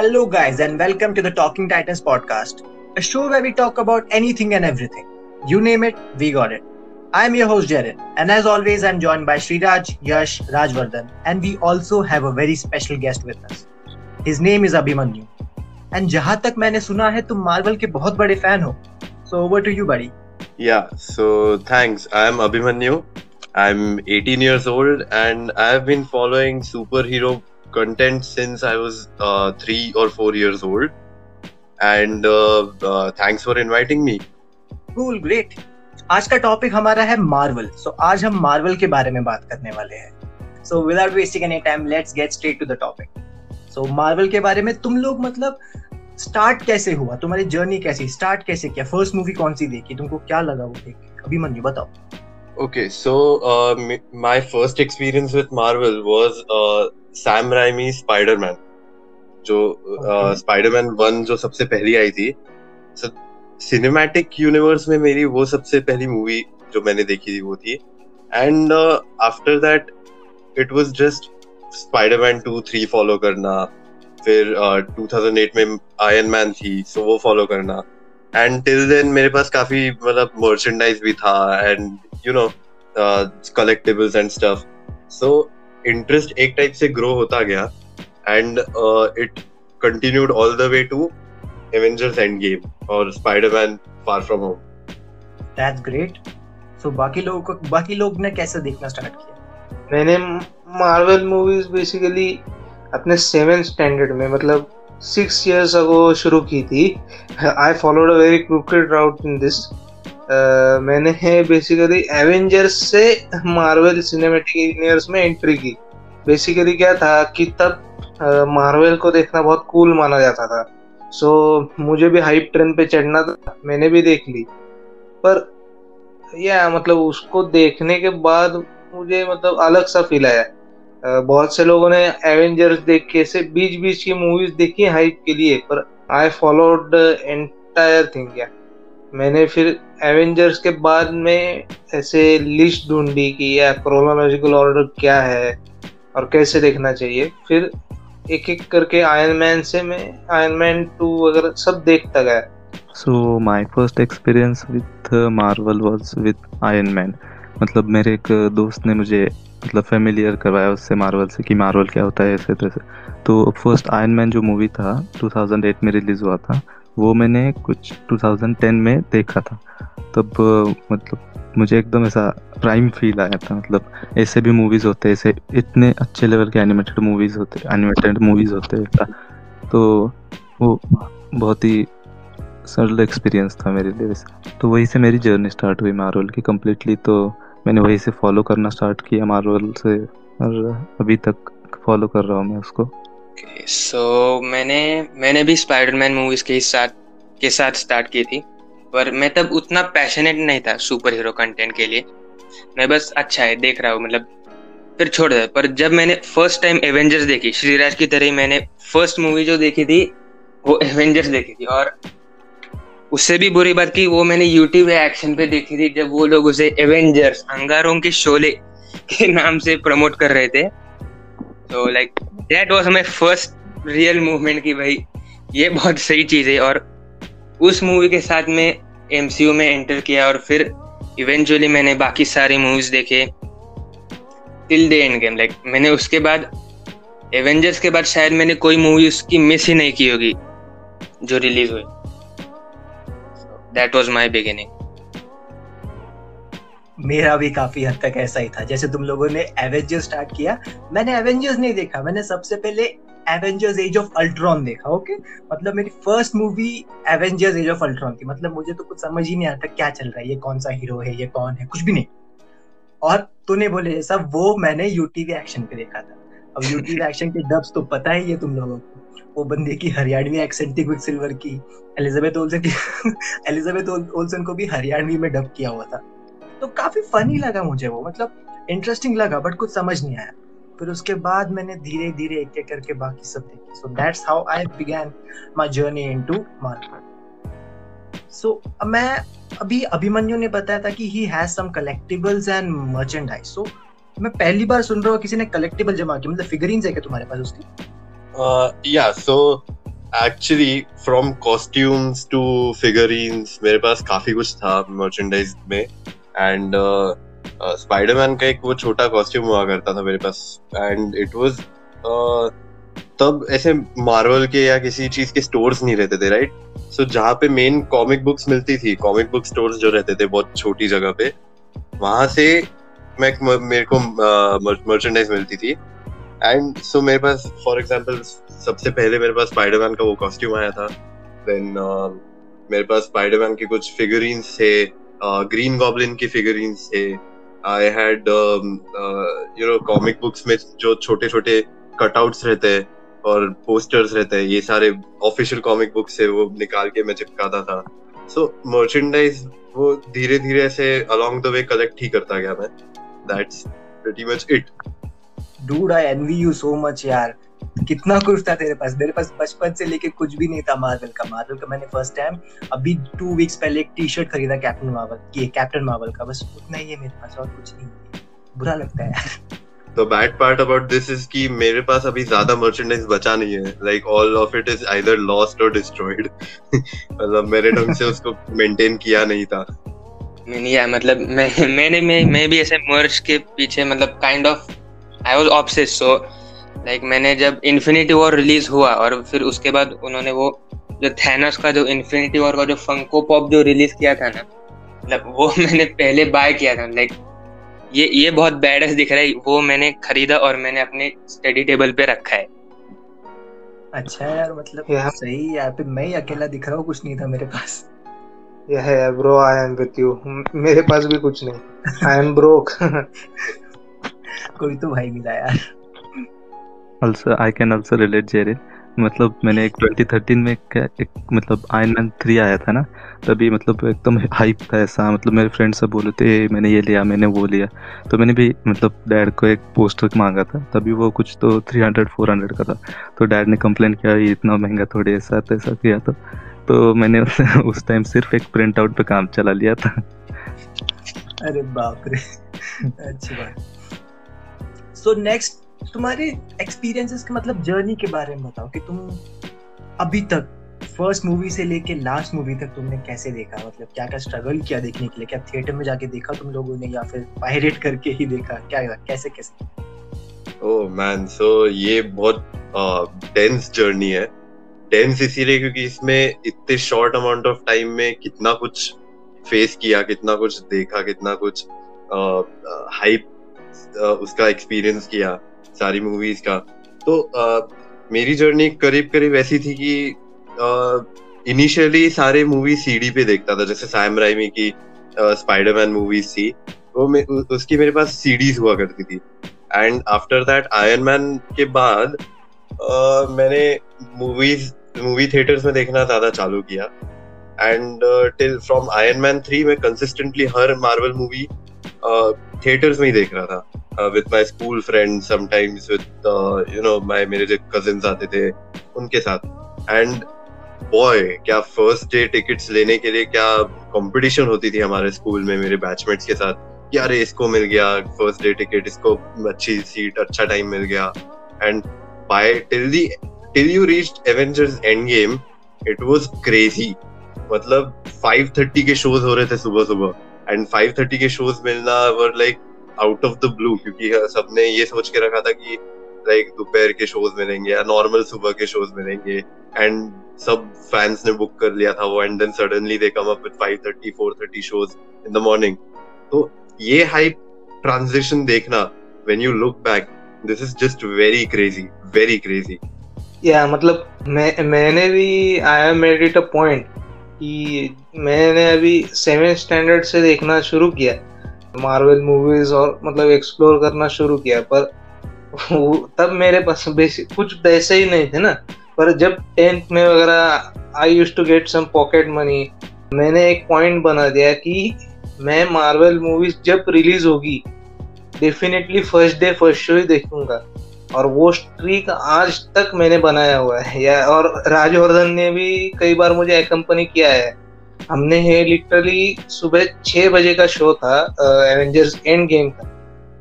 Hello, guys, and welcome to the Talking Titans podcast, a show where we talk about anything and everything. You name it, we got it. I'm your host, Jared, and as always, I'm joined by Sriraj, Yash, Rajvardhan, and we also have a very special guest with us. His name is Abhimanyu. And जहां तक मैंने सुना है तुम Marvel के बहुत बड़े fan हो सो ओवर टू यू बड़ी Yeah, so thanks. I'm Abhimanyu. I'm 18 years old and I've been following superhero content since I was uh, three or four years old. And uh, uh, thanks for inviting me. Cool great आज का topic हमारा है Marvel सो so, आज हम Marvel के बारे में बात करने वाले हैं. So without wasting any time let's get straight to the topic so Marvel के बारे में तुम लोग मतलब स्टार्ट कैसे हुआ? तुम्हारी जर्नी कैसी? स्टार्ट कैसे किया? फ़र्स्ट मूवी कौन सी देखी? तुमको क्या लगा वो देख अभी मंजू बताओ. Okay, so uh, m- my first experience with Uh, Sam Raimi's Spider-Man. जो Okay. स्पाइडरमैन वन जो सबसे पहली आई थी सिनेमैटिक यूनिवर्स में मेरी वो सबसे पहली मूवी जो मैंने देखी थी वो थी and after that it was just Spiderman two three follow करना फिर uh, 2008 में आयरन मैन थी सो वो फॉलो करना एंड टिल देन मेरे पास काफ़ी मतलब मर्चेंडाइज भी था and you know collectibles and stuff so interest एक टाइप से ग्रो होता गया and it continued all the way to Avengers Endgame और Spiderman far from home that's great so बाकी लोगों को बाकी लोग ने कैसे देखना स्टार्ट किया? मैंने मार्वल मूवीज़ बेसिकली अपने सेवन स्टैंडर्ड में मतलब सिक्स इयर्स अगो शुरू की थी। I followed a very cricket route in this मैंने बेसिकली एवेंजर्स से मार्वल सिनेमेटिक यूनिवर्स में एंट्री की। बेसिकली क्या था कि तब मार्वल को देखना बहुत कूल माना जाता था। सो so, मुझे भी हाइप ट्रेन पे चढ़ना था मैंने भी देख ली। पर या मतलब उसको देखने के बाद मुझे मतलब अलग सा फील आया। बहुत से लोगों ने एवेंजर्स देख के ऐसे बीच बीच की मूवीज़ देखी हाइप के लिए पर आई फॉलोड एंटायर थिंग या मैंने फिर एवेंजर्स के बाद में ऐसे लिस्ट ढूंढी कि या क्रोनोलॉजिकल ऑर्डर क्या है और कैसे देखना चाहिए। फिर एक एक करके आयरन मैन से मैं आयरन मैन टू वगैरह सब देखता गया। So my first experience with uh, Marvel with with man मतलब मेरे एक दोस्त ने मुझे मतलब फेमिलियर करवाया उससे मार्वल से कि मार्वल क्या होता है ऐसे तैसे तो फ़र्स्ट आयरन मैन जो मूवी था 2008 में रिलीज़ हुआ था वो मैंने कुछ 2010 में देखा था। तब मतलब मुझे एकदम ऐसा प्राइम फील आया था मतलब ऐसे भी मूवीज़ होते, ऐसे इतने अच्छे लेवल के एनिमेटेड मूवीज़ होते एनिमेटेड मूवीज़ होते तो वो बहुत ही सरल एक्सपीरियंस था मेरे लिए वैसे। तो वहीं से मेरी जर्नी स्टार्ट हुई मार्वल की कम्प्लीटली तो मैंने वहीं से फॉलो करना स्टार्ट किया मार्वल से, और अभी तक फॉलो कर रहा हूँ मैं उसको। ओके सो मैंने मैंने भी स्पाइडरमैन मूवीज़ के साथ के साथ स्टार्ट की थी, पर मैं तब उतना पैशनेट नहीं था सुपर हीरो कंटेंट के लिए। मैं बस अच्छा है, देख रहा हूँ मतलब फिर छोड़ दिया पर जब मैंने फ़र्स्ट टाइम एवेंजर्स देखी, श्रीराज की तरह ही मैंने फ़र्स्ट मूवी जो देखी थी, वो एवेंजर्स देखी थी। और उससे भी बुरी बात की, वो मैंने यूट्यूब एक्शन पे देखी थी, जब वो लोग उसे एवेंजर्स अंगारों के शोले के नाम से प्रमोट कर रहे थे। तो like that was my first real movement की भाई, ये बहुत सही चीज़ है और उस मूवी के साथ में एमसीयू में एंटर किया और फिर इवेंचुअली मैंने बाकी सारी मूवीज़ देखे till the Endgame like मैंने उसके बाद एवेंजर्स के बाद शायद मैंने कोई मूवी उसकी मिस ही नहीं की होगी जो रिलीज़ हुई। दैट वाज माय बिगिनिंग मेरा भी काफ़ी हद तक ऐसा ही था। जैसे तुम लोगों ने एवेंजर्स स्टार्ट किया मैंने एवेंजर्स नहीं देखा। मैंने सबसे पहले एवेंजर्स एज ऑफ़ अल्ट्रॉन देखा ओके मतलब मेरी first movie Avengers Age of Ultron थी। मतलब मुझे तो कुछ समझ ही नहीं आता क्या चल रहा है। ये कौन सा हीरो है ये कौन है? कुछ भी नहीं। और तूने बोले जैसा वो मैंने यूटीवी एक्शन पे देखा था। अब यूटीवी एक्शन के डब्स तो पता ही है तुम लोगों को। वो बंदे की हरियाणवी एक्सेंट थी क्विक सिल्वर की। एलिजाबेथ ओल्सन की एलिजाबेथ ओल्सन को भी हरियाणवी में डब किया हुआ था। तो काफ़ी फनी लगा मुझे वो मतलब इंटरेस्टिंग लगा बट कुछ समझ नहीं आया। फिर उसके बाद मैंने धीरे धीरे एक एक करके बाकी सब देखी। So that's how I began my journey into market so मैं अभी अभिमन्यु ने बताया था कि he has some collectibles and merchandise so मैं पहली बार सुन रहा हूँ किसी ने कलेक्टिबल जमा की मतलब फिगरिंग्स है क्या तुम्हारे पास उसकी? Yeah, so actually from costumes to figurines मेरे पास काफ़ी कुछ था मर्चेंडाइज में। एंड स्पाइडरमैन का एक वो छोटा कॉस्ट्यूम हुआ करता था मेरे पास। एंड इट वाज तब ऐसे मार्वल के या किसी चीज़ के स्टोर्स नहीं रहते थे राइट सो so, जहाँ पे मेन कॉमिक बुक्स मिलती थी कॉमिक बुक स्टोर्स जो रहते थे बहुत छोटी जगह पे वहाँ से मैं मेरे को मर्चेंडाइज मिलती थी। एंड सो so, मेरे पास फॉर एग्ज़ाम्पल सबसे पहले मेरे पास स्पाइडरमैन का वो कॉस्ट्यूम आया था। देन uh, मेरे पास स्पाइडरमैन के कुछ फिगरीन्स थे। ग्रीन uh, गॉब्लिन की फिगरीन्स थे I had you know comic books में जो छोटे छोटे कटआउट्स रहते हैं और पोस्टर्स रहते हैं ये सारे ऑफिशियल कॉमिक बुक से वो निकाल के मैं चिपकाता था. सो मर्चेंडाइज वो धीरे धीरे ऐसे अलोंग द वे कलेक्ट ही करता गया मैं. That's pretty much it dude I envy you so much यार. कितना कुछ था तेरे पास? मेरे पास बचपन से लेके कुछ भी नहीं था मार्वल का। मार्वल का मैंने फ़र्स्ट टाइम अभी टू वीक्स पहले एक टी शर्ट खरीदा कैप्टन मार्वल ये कैप्टन मार्वल का। बस उतना ही है मेरे पास और कुछ नहीं बुरा लगता है the bad part about this is कि मेरे पास अभी ज़्यादा merchandise बचा नहीं है। Like all of it is either lost or destroyed. मतलब मेरे ढंग से उसको maintain किया नहीं था। नहीं यार मतलब मैं मैंने मैं मैं भी ऐसे मर्च के पीछे मतलब kind of I was obsessed so like मैंने जब इन्फिनिटी वॉर रिलीज़ हुआ और फिर उसके बाद उन्होंने वो जो थैनस का जो इन्फिनिटी वॉर का जो फंको पॉप जो रिलीज़ किया था ना मतलब वो मैंने पहले बाय किया था। लाइक ये ये बहुत बैड दिख रहा है। वो मैंने खरीदा और मैंने अपने स्टडी टेबल पे रखा है। अच्छा यार मतलब यार सही यार। फिर मैं ही अकेला दिख रहा हूँ कुछ नहीं था मेरे पास। यह है bro I am with you मेरे पास भी कुछ नहीं। आई एम ब्रोक कोई तो भाई मिला यार। Also i can also relate jerry. मतलब मैंने एक 2013 में एक, एक मतलब आयरन मैन थ्री आया था ना तभी मतलब एकदम हाइप था ऐसा। मतलब मेरे फ्रेंड सब बोले थे मैंने ये लिया मैंने वो लिया। तो मैंने भी मतलब डैड को एक पोस्टर मांगा था। तभी वो कुछ तो 300 400 का था। तो डैड ने कंप्लेन किया ये इतना महँगा थोड़ी ऐसा ऐसा किया था। तो मैंने उस टाइम सिर्फ़ एक प्रिंट आउट पे काम चला लिया था। अरे बाप रे अच्छी बात। सो नेक्स्ट तुम्हारे एक्सपीरियंसेस के मतलब जर्नी के बारे में बताओ कि तुम अभी तक फ़र्स्ट मूवी से लेके लास्ट मूवी तक तुमने कैसे देखा? मतलब क्या क्या स्ट्रगल किया देखने के लिए? क्या थिएटर में जाके देखा तुम लोगों ने या फिर पायरेट करके ही देखा? क्या कैसे कैसे? ओह मैन सो ये बहुत टेंस जर्नी है। टेंस इसीलिए क्योंकि इसमें इतने शॉर्ट अमाउंट ऑफ़ टाइम में कितना कुछ फेस किया कितना कुछ देखा कितना कुछ हाइप uh, uh, उसका एक्सपीरियंस किया। सारी मूवीज़ का। तो आ, मेरी जर्नी करीब करीब ऐसी थी कि इनिशियली सारे मूवी सीडी पे देखता था जैसे सैम राइमी की स्पाइडरमैन मूवीज़ थी। वो मे, उसकी मेरे पास सीडीज हुआ करती थी। And after that Iron Man के बाद आ, मैंने मूवीज़ मूवी थिएटर्स में देखना ज़्यादा चालू किया। And till from Iron Man three मैं कंसिस्टेंटली हर मार्वल मूवी थिएटर्स में ही देख रहा था। With my school friends sometimes with you know my मेरे जो कजिन्स आते थे, उनके साथ। एंड बॉय क्या फ़र्स्ट डे टिकट्स लेने के लिए क्या कंपटीशन होती थी हमारे स्कूल में, मेरे बैचमेट्स के साथ। कि अरे, इसको मिल गया फ़र्स्ट डे टिकट इसको अच्छी सीट अच्छा टाइम मिल गया। And by till the till you reached Avengers Endgame it was crazy मतलब 5:30 के शोज़ हो रहे थे सुबह सुबह एंड 5:30 के शोज़ मिलना were like out of the blue क्योंकि सबने ये सोच के रखा था कि लाइक दोपहर के शोज़ मिलेंगे या नॉर्मल सुबह के शोज़ मिलेंगे एंड सब फैंस ने बुक कर लिया था वो and then suddenly they come up with 5:30 4:30 shows in the morning तो ये हाइप ट्रांजिशन देखना when you look back this is just very crazy very crazy या मतलब मैं, मैंने भी I am made it a point कि मैंने अभी सेवन स्टैंडर्ड से देखना शुरू किया। मार्वल मूवीज़ और मतलब एक्सप्लोर करना शुरू किया, पर तब मेरे पास बेसिक कुछ पैसे ही नहीं थे ना। पर जब टेंथ में वगैरह I used to get some pocket money मैंने एक पॉइंट बना दिया कि मैं मार्वल मूवीज़ जब रिलीज़ होगी definitely first day first show ही देखूँगा। और वो स्ट्रीक आज तक मैंने बनाया हुआ है। या और राजवर्धन ने भी कई बार मुझे एक्कम्पनी किया है। हमने है लिटरली सुबह छह बजे का शो था एवेंजर्स एंड गेम का।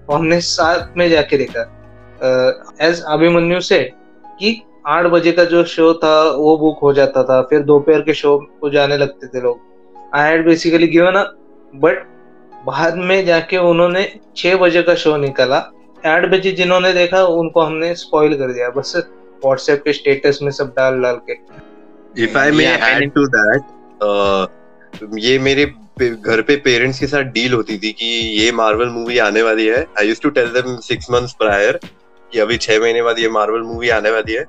तो हमने साथ में जाके देखा। एज अभिमन्यु से कि आठ बजे का जो शो था वो बुक हो जाता था। फिर दोपहर के शो को जाने लगते थे लोग। I had basically given a but बाद में जाके उन्होंने छह बजे का शो निकाला। आठ बजे जिन्होंने देखा उनको हमने स्पॉइल कर दिया। बस व्हाट्सएप के स्टेटस में सब डाल डाल के। If I may Yeah, add to that ये मेरे घर पे पेरेंट्स के साथ डील होती थी कि ये मार्वल मूवी आने वाली है। I used to tell them six months prior कि अभी छह महीने बाद ये मार्वल मूवी आने वाली है।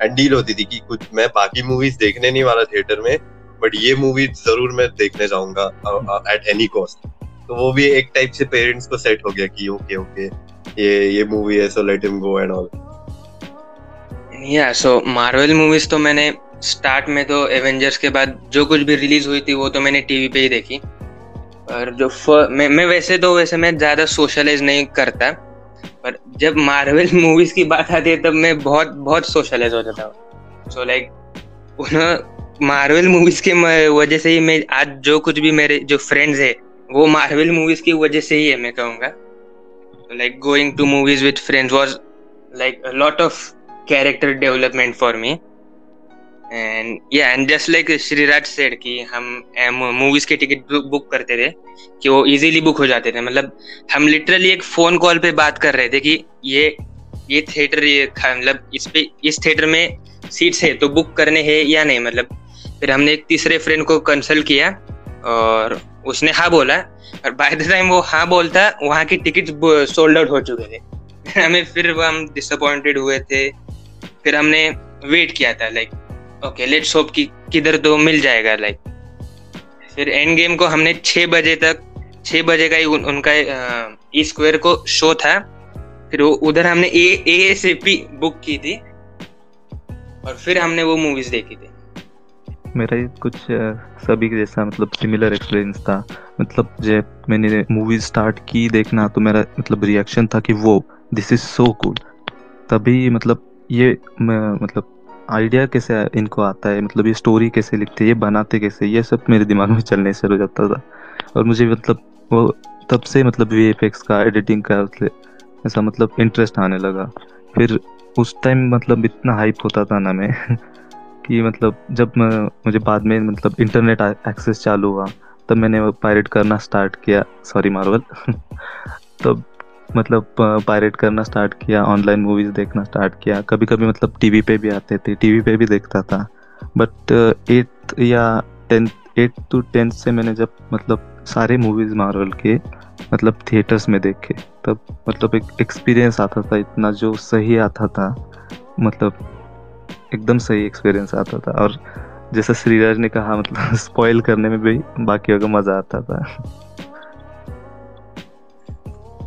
एंड डील होती थी कि कुछ, मैं बाकी मूवीज़ देखने नहीं वाला थिएटर में बट ये मूवी ज़रूर मैं देखने जाऊँगा एट एनी कॉस्ट तो वो भी एक टाइप से पेरेंट्स को सेट हो गया कि ओके ओके ये ये मूवी है so let him go and all या सो मार्वल मूवीज़ तो मैंने स्टार्ट में तो एवेंजर्स के बाद जो कुछ भी रिलीज़ हुई थी वो तो मैंने टीवी पे ही देखी। और जो मैं मैं वैसे तो वैसे मैं ज़्यादा सोशलाइज नहीं करता, पर जब मार्वल मूवीज़ की बात आती है तब मैं बहुत बहुत सोशलाइज हो जाता हूँ। सो लाइक मार्वल मूवीज़ के वजह से ही मैं आज जो कुछ भी मेरे जो फ्रेंड्स है, वो मार्वल मूवीज़ की वजह से ही है मैं कहूँगा। Like going to movies with friends was like lot of character development for for me या and just like Shriraj said, कि हम मूवीज़ के टिकट बुक करते थे, कि वो इजीली बुक हो जाते थे। मतलब हम लिटरली एक फ़ोन कॉल पे बात कर रहे थे कि ये ये थिएटर ये मतलब इस पे, इस थिएटर में सीट्स है तो बुक करने हैं या नहीं? मतलब फिर हमने एक तीसरे फ्रेंड को कंसल्ट किया, और उसने हाँ बोला, और बाय द टाइम वो हाँ बोलता, वहाँ की टिकट सोल्ड आउट हो चुके थे। हमें फिर हम डिसअपॉइंटेड हुए थे। फिर हमने वेट किया था लाइक ओके लेट्स होप कि किधर तो मिल जाएगा लाइक फिर एंड गेम को हमने छः बजे तक छः बजे का ही उन, उनका ई स्क्वायर को शो था। फिर वो उधर हमने ए ए से पी बुक की थी। और फिर हमने वो मूवीज़ देखी थी। मेरा ये कुछ सभी के जैसा मतलब सिमिलर एक्सपीरियंस था। मतलब जब मैंने मूवी स्टार्ट की देखना तो मेरा मतलब रिएक्शन था कि वो दिस इज़ सो कूल तभी मतलब ये मतलब आइडिया कैसे इनको आता है? मतलब ये स्टोरी कैसे लिखते हैं? ये बनाते कैसे ये सब मेरे दिमाग में चलने से हो जाता था। और मुझे मतलब वो तब से मतलब वी एफ़ एक्स का एडिटिंग का ऐसा मतलब इंटरेस्ट आने लगा। फिर उस टाइम मतलब इतना हाइप होता था ना मैं कि मतलब जब मुझे बाद में मतलब इंटरनेट एक्सेस चालू हुआ, तब मैंने पायरेट करना स्टार्ट किया। सॉरी मार्वल तब मतलब पायरेट करना स्टार्ट किया ऑनलाइन मूवीज़ देखना स्टार्ट किया। कभी कभी मतलब टीवी पे भी आते थे टीवी पे भी देखता था। बट एट्थ या टेंथ टू टेंथ से मैंने जब मतलब सारे मूवीज़ मार्वल के मतलब थिएटर्स में देखे, तब मतलब एक एक्सपीरियंस आता था इतना जो सही आता था। मतलब एकदम सही एक्सपीरियंस आता था। और जैसा श्रीराज ने कहा मतलब स्पॉइल करने में भी बाकियों को मज़ा आता था।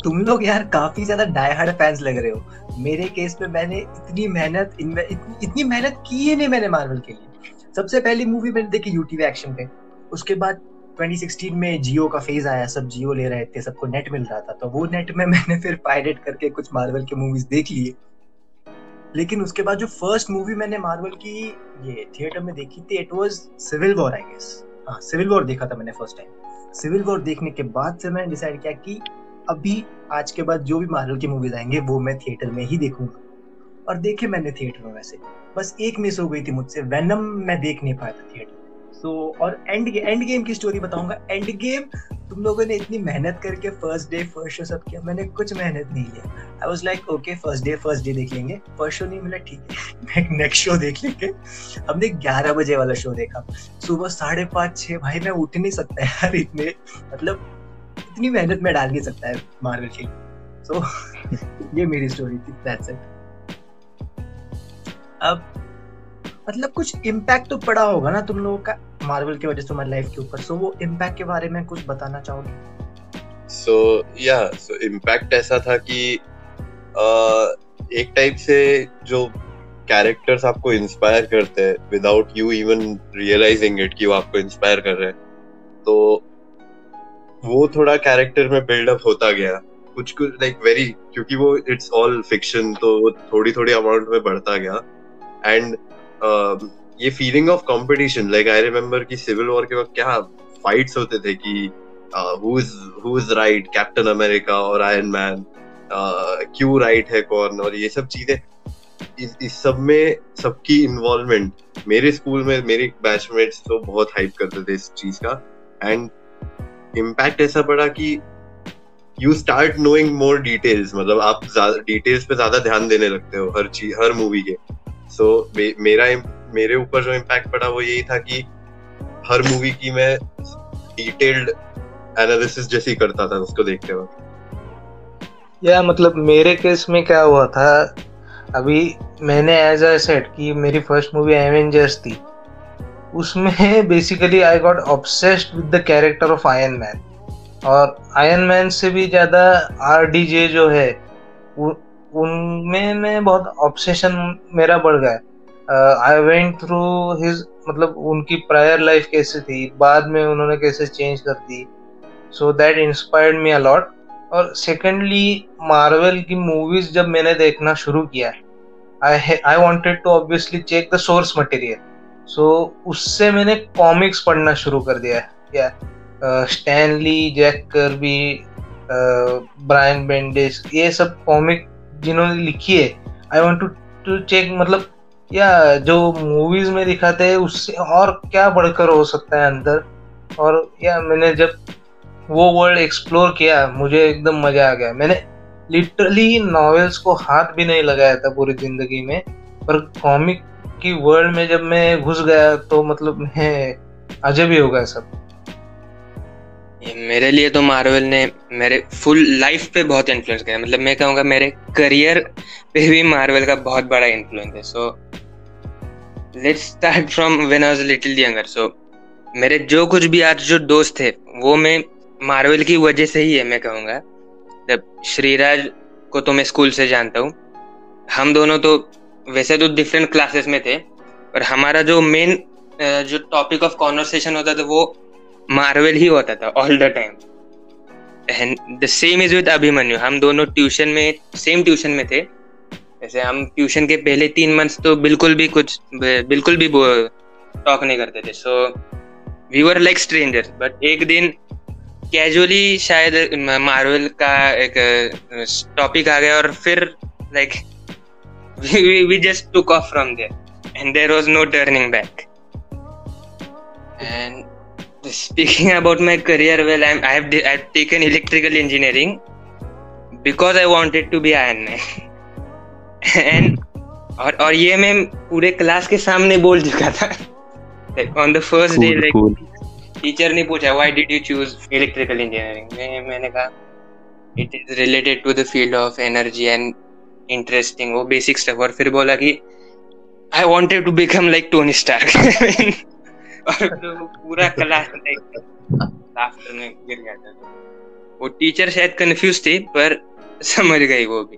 तुम लोग यार काफ़ी ज़्यादा डाई हार्ड फैंस लग रहे हो। मेरे केस में मैंने इतनी मेहनत इतनी, इतनी मेहनत की ही नहीं मैंने मार्वल के लिए। सबसे पहली मूवी मैंने देखी यूटीवी एक्शन पे। उसके बाद 2016 में जियो का फ़ेज़ आया सब जियो ले रहे थे सबको नेट मिल रहा था। तो वो नेट में मैंने फिर पायरेट करके कुछ मार्वल के मूवीज़ देख लिए। लेकिन उसके बाद जो फ़र्स्ट मूवी मैंने मार्वल की ये थिएटर में देखी थी it was civil war I guess हाँ सिविल वॉर देखा था मैंने फ़र्स्ट टाइम सिविल वॉर देखने के बाद से मैंने डिसाइड किया कि अभी आज के बाद जो भी मार्वल की मूवीज़ आएँगे वो मैं थिएटर में ही देखूँगा। और देखे मैंने थिएटर में वैसे। बस एक मिस हो गई थी मुझसे। वेनम मैं देख नहीं पाया था थिएटर सो so, और एंड एंड गेम की स्टोरी बताऊँगा। एंड गेम तुम लोगों ने इतनी मेहनत करके फ़र्स्ट डे फ़र्स्ट शो सब किया। मैंने कुछ मेहनत नहीं किया I was like okay first day first day देख लेंगे। फ़र्स्ट शो नहीं मिला ठीक है। नेक्स्ट शो देख लेंगे। हमने ग्यारह बजे वाला शो देखा। सुबह साढ़े पाँच छः भाई मैं उठ नहीं सकता यार इतने। मतलब इतनी मेहनत में डाल नहीं सकता है मार्वल के सो ये मेरी स्टोरी थी दैट्स इट अब मतलब कुछ इम्पैक्ट तो पड़ा होगा ना तुम लोगों का मार्वल की वजह से तुम्हारी लाइफ के ऊपर। सो so, वो इम्पैक्ट के बारे में कुछ बताना चाहोगे? सो या सो इम्पैक्ट ऐसा था कि uh, एक टाइप से जो कैरेक्टर्स आपको इंस्पायर करते हैं without you even realising it कि वो आपको इंस्पायर कर रहे हैं तो वो थोड़ा कैरेक्टर में बिल्डअप होता गया। कुछ कुछ लाइक वेरी क्योंकि वो इट्स ऑल फिक्शन तो वो थोड़ी थोड़ी अमाउंट में बढ़ता गया। एंड uh, ये feeling of competition like I remember कि सिविल वॉर के वक्त क्या फाइट्स होते थे कि who is right Captain America और आयरन मैन क्यों राइट है कौन और ये सब चीज़ें। इस इस सब में सबकी इन्वॉल्वमेंट मेरे स्कूल में मेरे बैचमेट्स तो बहुत हाइप करते थे इस चीज़ का। एंड इम्पैक्ट ऐसा पड़ा कि you start knowing more details मतलब आप डिटेल्स पे ज़्यादा ध्यान देने लगते हो हर चीज़ हर मूवी के। सो so, मेरा मेरे ऊपर जो इम्पैक्ट पड़ा वो यही था कि हर मूवी की मैं डिटेल्ड एनालिसिस जैसी करता था उसको देखते वक्त। या मतलब मेरे केस में क्या हुआ था अभी मैंने एज अ सेट कि मेरी फ़र्स्ट मूवी एवेंजर्स थी। उसमें basically I got obsessed with the character of Iron Man और आयन मैन से भी ज़्यादा आर डी जे जो है उनमें मैं बहुत ऑब्सेशन मेरा बढ़ गया आई वेंट थ्रू हिज मतलब उनकी प्रायर लाइफ कैसे थी, बाद में उन्होंने कैसे चेंज कर दी। So that inspired me a lot और सेकेंडली मार्वल की मूवीज़ जब मैंने देखना शुरू किया I I wanted to obviously check the source material so so, उससे मैंने कॉमिक्स पढ़ना शुरू कर दिया या Stan Lee Jack Kirby Brian Bendis ये सब कॉमिक जिन्होंने लिखी है I want to to check मतलब या जो मूवीज़ में दिखाते हैं उससे और क्या बढ़कर हो सकता है अंदर? और या मैंने जब वो वर्ल्ड एक्सप्लोर किया मुझे एकदम मज़ा आ गया। मैंने लिटरली नॉवेल्स को हाथ भी नहीं लगाया था पूरी ज़िंदगी में पर कॉमिक की वर्ल्ड में जब मैं घुस गया तो मतलब मैं अजब ही हो गया सब मेरे लिए तो मार्वल ने मेरे फुल लाइफ पे बहुत इन्फ्लुएंस किया मतलब मैं कहूँगा मेरे करियर पे भी मार्वल का बहुत बड़ा इन्फ्लुएंस है। So let's start from when I was little younger so मेरे जो कुछ भी आज जो दोस्त थे, वो मैं मार्वल की वजह से ही है, मैं कहूँगा। जब श्रीराज को तो मैं स्कूल से जानता हूँ। हम दोनों तो वैसे तो डिफरेंट क्लासेस में थे, पर हमारा जो मेन जो टॉपिक ऑफ़ कॉन्वर्सेशन होता था वो मार्वल ही होता था all the time and the same is with Abhimanyu. हम दोनों ट्यूशन में सेम ट्यूशन में थे। जैसे हम ट्यूशन के पहले तीन मंथ्स तो बिल्कुल भी कुछ बिल्कुल भी टॉक नहीं करते थे। So we were like strangers but एक दिन कैजुअली शायद मार्वल का एक टॉपिक आ गया और फिर like we just took off from there and there was no turning back and speaking about my career well I'm, I have I've taken electrical engineering because I wanted to be Iron Man. And और और ये मैं पूरे class के सामने बोल चुका था। Like on the first day like teacher ने पूछा why did you choose electrical engineering मैं मैंने कहा it is related to the field of energy and interesting वो बेसिक स्टफ़ और फिर बोला कि I wanted to become like Tony Stark और तो पूरा क्लास लाफ्टर में गिर गया था। वो टीचर शायद कंफ्यूज थी, पर समझ गई वो भी।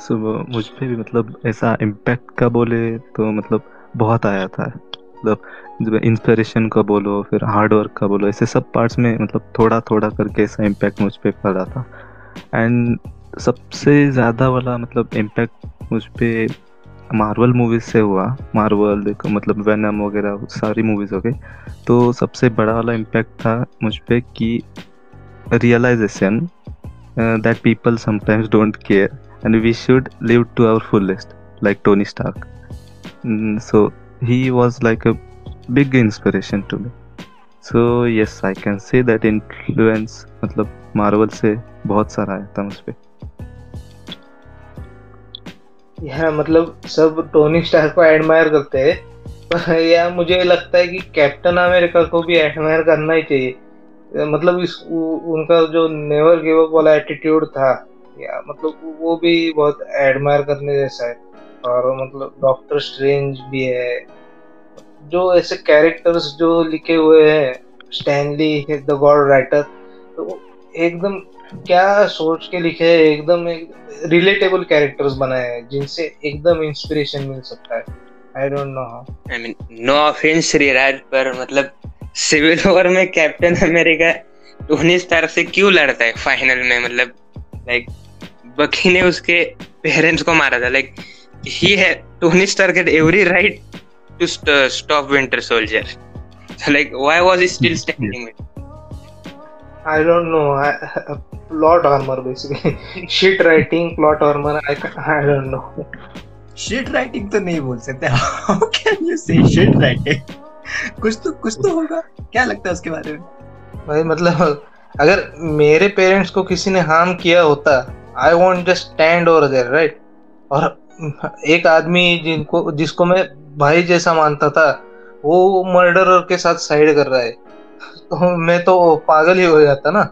सो मुझ पे भी मतलब ऐसा इम्पैक्ट का बोले तो मतलब बहुत आया था। मतलब जब इंस्पिरेशन का बोलो, फिर हार्ड वर्क का बोलो, ऐसे सब पार्ट्स में मतलब थोड़ा थोड़ा करके ऐसा इम्पैक्ट मुझ पर पड़ा था। एंड सबसे ज़्यादा वाला मतलब इम्पैक्ट मुझ पर मार्वल मूवीज़ से हुआ। मार्वल देखो मतलब वैनम वगैरह, सारी मूवीज़ हो गई तो सबसे बड़ा वाला इम्पैक्ट था मुझ पर कि realisation that people sometimes don't care and we should live to our fullest like Tony Stark so he was like a big inspiration to me so yes I can say that influence मतलब Marvel से बहुत सारा आया था मुझ पर यह मतलब सब टोनी स्टार को एडमायर करते हैं पर यह मुझे लगता है कि कैप्टन अमेरिका को भी एडमायर करना ही चाहिए। मतलब इस उ, उनका जो नेवर गिव अप वाला एटीट्यूड था या मतलब वो भी बहुत एडमायर करने जैसा है। और मतलब डॉक्टर स्ट्रेंज भी है। जो ऐसे कैरेक्टर्स जो लिखे हुए हैं स्टैनली द गॉड राइटर तो एकदम क्या सोच के लिखे है, एकदम एक रिलेटेबल कैरेक्टर्स बनाए हैं, जिनसे एकदम इंस्पिरेशन मिल सकता है। I don't know how I mean no offence Shriraj पर मतलब सिविल वॉर में कैप्टन अमेरिका टोनी स्टार से क्यों लड़ता है फाइनल में? मतलब लाइक बकी ने उसके पेरेंट्स को मारा था। लाइक ही है Tony Stark get every right to stop Winter Soldier like why was he still standing with I don't know. I, plot armor basically. Shit writing, plot armor. I I don't know. Shit writing तो नहीं बोल सकते how can you say shit writing कुछ तो कुछ तो होगा क्या लगता है उसके बारे में भाई मतलब अगर मेरे पेरेंट्स को किसी ने हार्म किया होता I want just stand over there right और एक आदमी जिनको जिसको मैं भाई जैसा मानता था, वो मर्डरर के साथ साइड कर रहा है। तो मैं तो पागल ही हो जाता ना।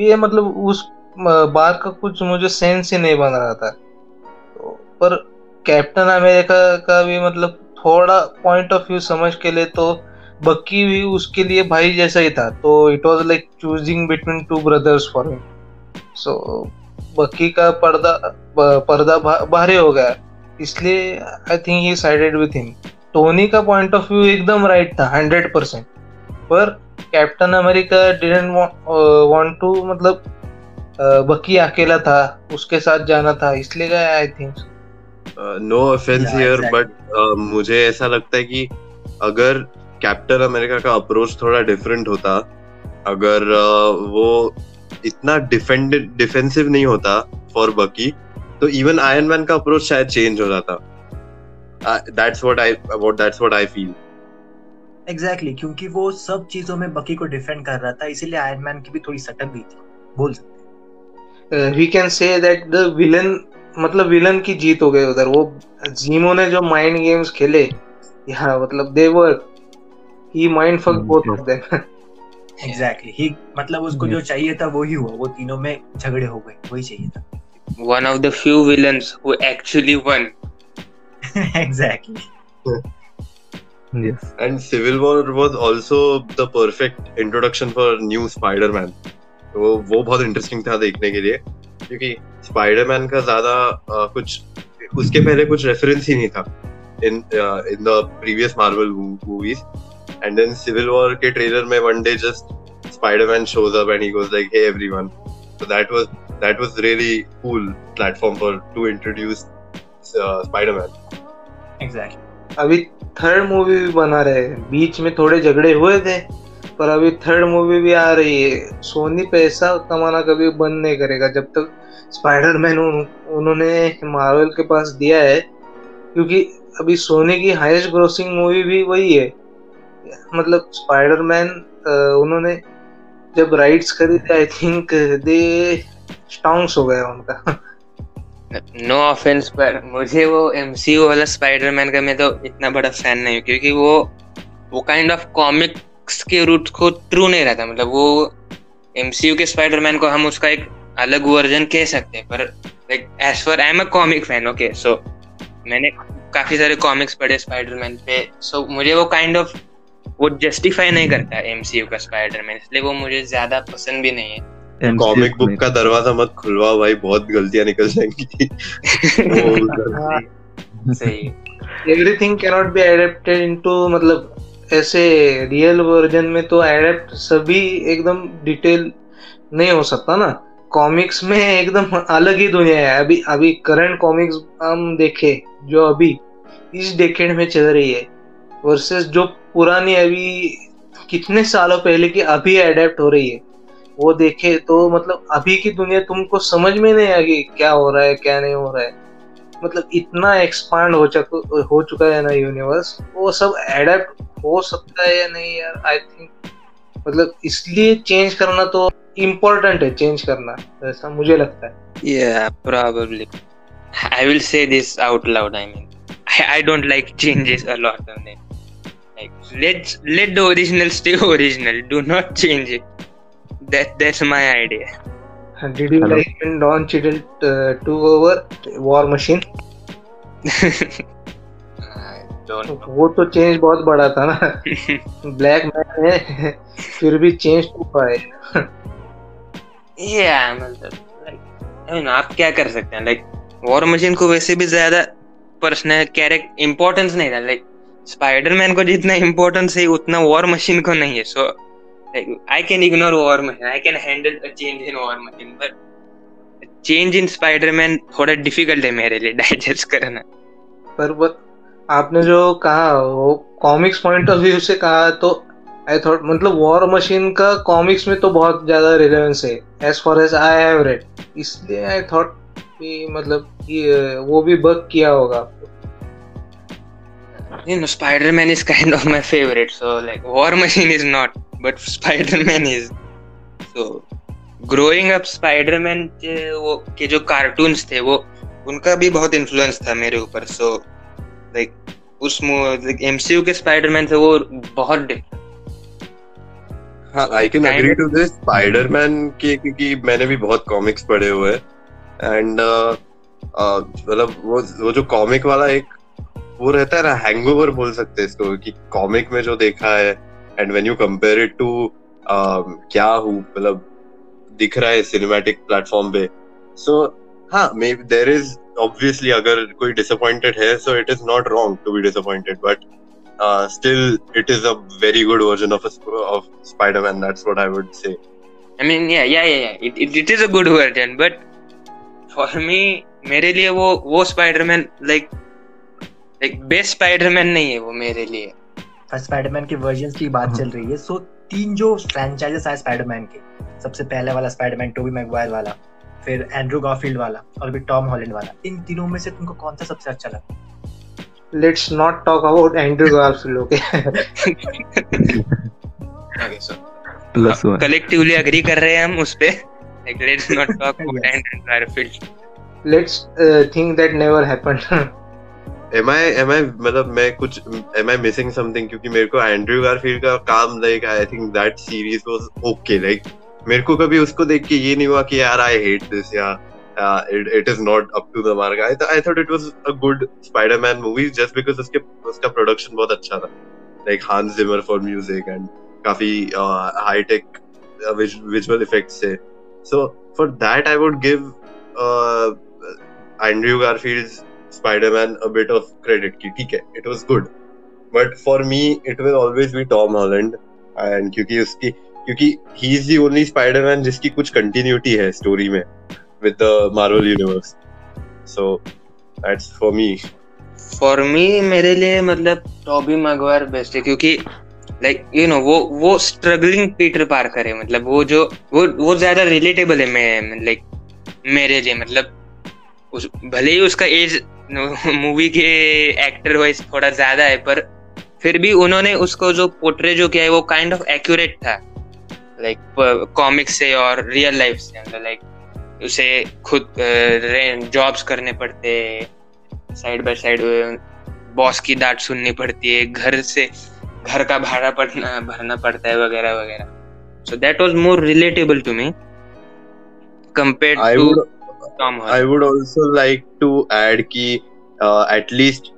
ये मतलब उस बात का कुछ मुझे सेंस ही नहीं बन रहा था। तो पर कैप्टन अमेरिका का भी मतलब थोड़ा पॉइंट ऑफ़ व्यू समझ के लिए तो बक्की भी उसके लिए भाई जैसा ही था। तो it was like choosing between two brothers for him so Bucky का पर्दा पर्दा भारी हो गया। इसलिए I think he sided with him Tony का पॉइंट ऑफ़ व्यू एकदम राइट था हंड्रेड परसेंट पर Captain America didn't want to मतलब बकी अकेला था उसके साथ जाना था इसलिए गया I think no offence here but मुझे ऐसा लगता है कि अगर कैप्टन अमेरिका का अप्रोच थोड़ा डिफरेंट होता अगर uh, वो इतना डिफेंड डिफेंसिव नहीं होता फॉर बकी तो इवन आयरन मैन का अप्रोच शायद चेंज हो जाता। That's what I what that's what I feel exactly क्योंकि वो सब चीज़ों में बकी को डिफेंड कर रहा था इसीलिए आयरन मैन की भी थोड़ी सटक गई थी बोल सकते we can say that the villain मतलब विलन की जीत हो गई उधर। वो जीमो ने जो माइंड गेम्स खेले या मतलब they were he mind fuck both of them exactly he मतलब उसको जो चाहिए था वो ही हुआ। वो तीनों में झगड़े हो गए वही चाहिए था। One of the few villains who actually won. Exactly. Yes. And civil war was also the perfect introduction for new spider-man. तो वो बहुत इंटरेस्टिंग था देखने के लिए क्योंकि स्पाइडरमैन का ज़्यादा कुछ उसके पहले कुछ रेफरेंस ही नहीं था in in the previous Marvel movies and then Civil War के ट्रेलर में one day just Spider-Man shows up and he goes like hey everyone so that was that was really cool platform for to introduce Spider-Man exactly अभी third movie भी बना रहे हैं। बीच में थोड़े झगड़े हुए थे पर अभी थर्ड मूवी भी आ रही है। सोनी पैसा कमाना कभी बंद नहीं करेगा। जब तक स्पाइडरमैन उन्होंने मार्वल के पास दिया है क्योंकि अभी सोनी की हाईएस्ट ग्रोसिंग मूवी भी वही है। मतलब स्पाइडरमैन उन्होंने जब राइट्स खरीदे आई थिंक दे स्टॉन्ग्स हो गया उनका। नो ऑफेंस पर मुझे वो एमसीयू वाला स्पाइडरमैन का मैं तो इतना बड़ा फ़ैन नहीं हूँ क्योंकि वो वो काइंड ऑफ़ कॉमिक्स के रूट को ट्रू नहीं रहता। मतलब वो एमसीयू के स्पाइडरमैन को हम उसका एक अलग वर्जन कह सकते हैं पर like as for I am a comic fan okay so मैंने काफ़ी सारे कॉमिक्स पढ़े स्पाइडरमैन पे सो so, मुझे वो काइंड kind ऑफ़ of, वो जस्टिफाई नहीं करता एमसीयू का स्पाइडरमैन इसलिए वो मुझे ज़्यादा पसंद भी नहीं है। कॉमिक बुक का दरवाज़ा मत खुलवा भाई बहुत गलतियाँ निकल जाएँगी। सही। Everything can not be adapted into मतलब ऐसे रियल वर्जन में तो एडेप्ट सभी एकदम डिटेल नहीं हो सकता ना। कॉमिक्स में एकदम अलग ही दुनिया है। अभी अभी करंट कॉमिक्स हम देखे जो अभी इस डेकेड में चल रही है वर्सेस जो पुरानी अभी कितने सालों पहले की अभी अडेप्ट हो रही है। वो देखे तो मतलब अभी की दुनिया तुमको समझ में नहीं आएगी क्या हो रहा है क्या नहीं हो रहा है। मतलब इतना एक्सपांड हो चुका हो चुका है ना यूनिवर्स वो सब एडेप्ट हो सकता है या नहीं यार आई थिंक मतलब इसलिए चेंज करना तो इम्पोर्टेंट है चेंज करना ऐसा मुझे लगता है। Probably. I will say this out loud i mean. I, I don't like changes a lot of them like let's let the original stay original. Do not change it. That that's my idea. Did you Hello. like when don Cheadle uh, took over war machine? वो तो change बहुत बड़ा था ना। Black man है फिर भी change तो पाए। Yeah मतलब लाइक आप क्या कर सकते हैं? लाइक वॉर मशीन को वैसे भी ज़्यादा पर्सनल कैरेक्टर इंपॉर्टेंस नहीं था। लाइक स्पाइडरमैन को जितना इंपॉर्टेंस है उतना वॉर मशीन को नहीं है। So like can ignore War Machine I can handle a change in War Machine but change in Spider-Man थोड़ा डिफ़िकल्ट है मेरे लिए डाइजेस्ट करना। पर वो आपने जो कहा वो कॉमिक्स पॉइंट ऑफ़ व्यू से कहा तो आई थॉट मतलब वॉर मशीन का कॉमिक्स में तो बहुत ज़्यादा रिलेवेंस है as far as I have read इसलिए आई थॉट कि मतलब कि वो भी बग किया होगा You know, Spider-Man is kind of my favorite. So like, War Machine is not, but Spider-Man is. So, growing up, Spider-Man वो के जो कार्टून्स थे वो उनका भी बहुत इन्फ्लुएंस था मेरे ऊपर सो लाइक उस एमसीयू के स्पाइडरमैन से वो बहुत हाँ I can agree to this Spider-Man के क्योंकि मैंने भी बहुत कॉमिक्स पढ़े हुए हैं एंड uh, uh, मतलब वो वो जो कॉमिक वाला एक वो रहता है ना हैंगओवर बोल सकते हैं इसको कि कॉमिक में जो देखा है and when you compare it to क्या हूँ मतलब दिख रहा है सिनेमैटिक प्लेटफॉर्म पे सो हाँ मे देर इज़ ऑब्वियसली अगर कोई डिसअपॉइंटेड है so it is not wrong to be disappointed but uh, still it is a very good version of a, of Spider-Man. That's what I would say. I mean, yeah, yeah, yeah, yeah. It, it, it is a good version, but for me, मेरे लिए वो वो Spider-Man like like best Spider-Man नहीं है वो मेरे लिए Spiderman के वर्जन्स की बात चल रही है सो तीन जो फ्रेंचाइजेस आए स्पाइडरमैन के सबसे पहले वाला स्पाइडरमैन टोबी मैगवायर वाला फिर एंड्रू गॉफील्ड वाला और भी टॉम हॉलैंड वाला। इन तीनों में से तुमको कौन सा सबसे अच्छा लगा? Let's not talk about Andrew Garfield, okay? okay, plus one collectively agree कर रहे हैं हम उस पे like let's not talk about Andrew Garfield. Let's uh, think that never am I am I मतलब मैं कुछ एम आई मिसिंग समथिंग क्योंकि मेरे को एंड्रयू गारफील्ड का काम like I think that series was okay like मेरे को कभी उसको देख के ये नहीं हुआ कि यार I hate this it is not up to the I I thought it was a good Spider-Man movie just because उसके, उसका प्रोडक्शन बहुत अच्छा था. Like Hans Zimmer for music and काफ़ी हाई टेक विजुअल इफेक्ट्स थे so. For that I would give Andrew Garfield's Spider-Man a bit of credit कि ठीक है, it was good. But for me it will always be Tom Holland and क्योंकि उसकी क्योंकि he is the only Spider-Man जिसकी कुछ continuity है story में. with the Marvel universe. So that's for me. For me मेरे लिए मतलब टॉबी मैगवायर बेस्ट है क्योंकि लाइक यू नो वो वो स्ट्रगलिंग पीटर पार्कर है मतलब वो जो वो वो ज़्यादा रिलेटेबल है मैं लाइक मेरे लिए मतलब उस भले ही उसका एज मूवी के एक्टर वाइज थोड़ा ज़्यादा है पर फिर भी उन्होंने उसको जो पोर्ट्रे जो किया है वो काइंड ऑफ़ एक्यूरेट था। लाइक कॉमिक्स से और रियल लाइफ से लाइक उसे खुद जॉब्स करने पड़ते साइड बाय साइड बॉस की डांट सुननी पड़ती है घर से घर का भाड़ा पड़ना भरना पड़ता है वगैरह वगैरह। So that was more relatable to me compared to I would also like to add कि at least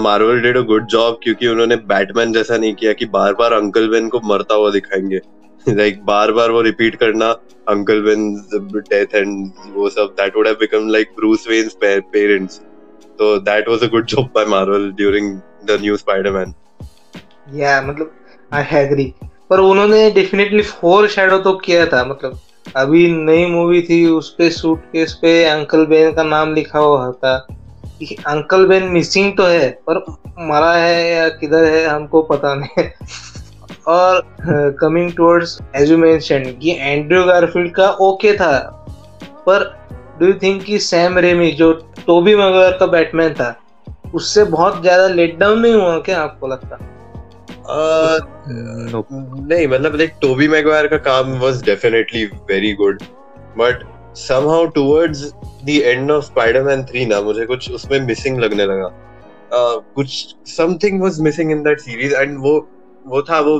Marvel did a good job क्योंकि उन्होंने बैटमैन जैसा नहीं किया कि बार बार अंकल बेन को मरता हुआ दिखाएँगे। लाइक बार बार वो रिपीट करना अंकल बेन डेथ एंड वो सब that would have become like Bruce Wayne's parents तो that was a good job by Marvel during the new Spider-Man या मतलब आई एग्री पर उन्होंने डेफिनेटली फोर शैडो तो किया था मतलब अभी नई मूवी थी उस पे सूटकेस पे अंकल बेन का नाम लिखा हुआ था। कि अंकल बेन मिसिंग तो है, पर मरा है या किधर है, हमको पता नहीं। और coming towards as you mention कि एंड्रयू गारफील्ड का ओके था। पर डू यू थिंक कि सैम रेमी जो टोबी मगर का बैटमैन था, उससे बहुत ज़्यादा लेट डाउन नहीं हुआ क्या आपको लगता. नहीं मतलब लाइक टोबी मैगवायर का काम was definitely very good but somehow towards the end of Spider-Man 3 ना मुझे कुछ उसमें मिसिंग लगने लगा। Uh, कुछ something was missing in that series and वो वो था वो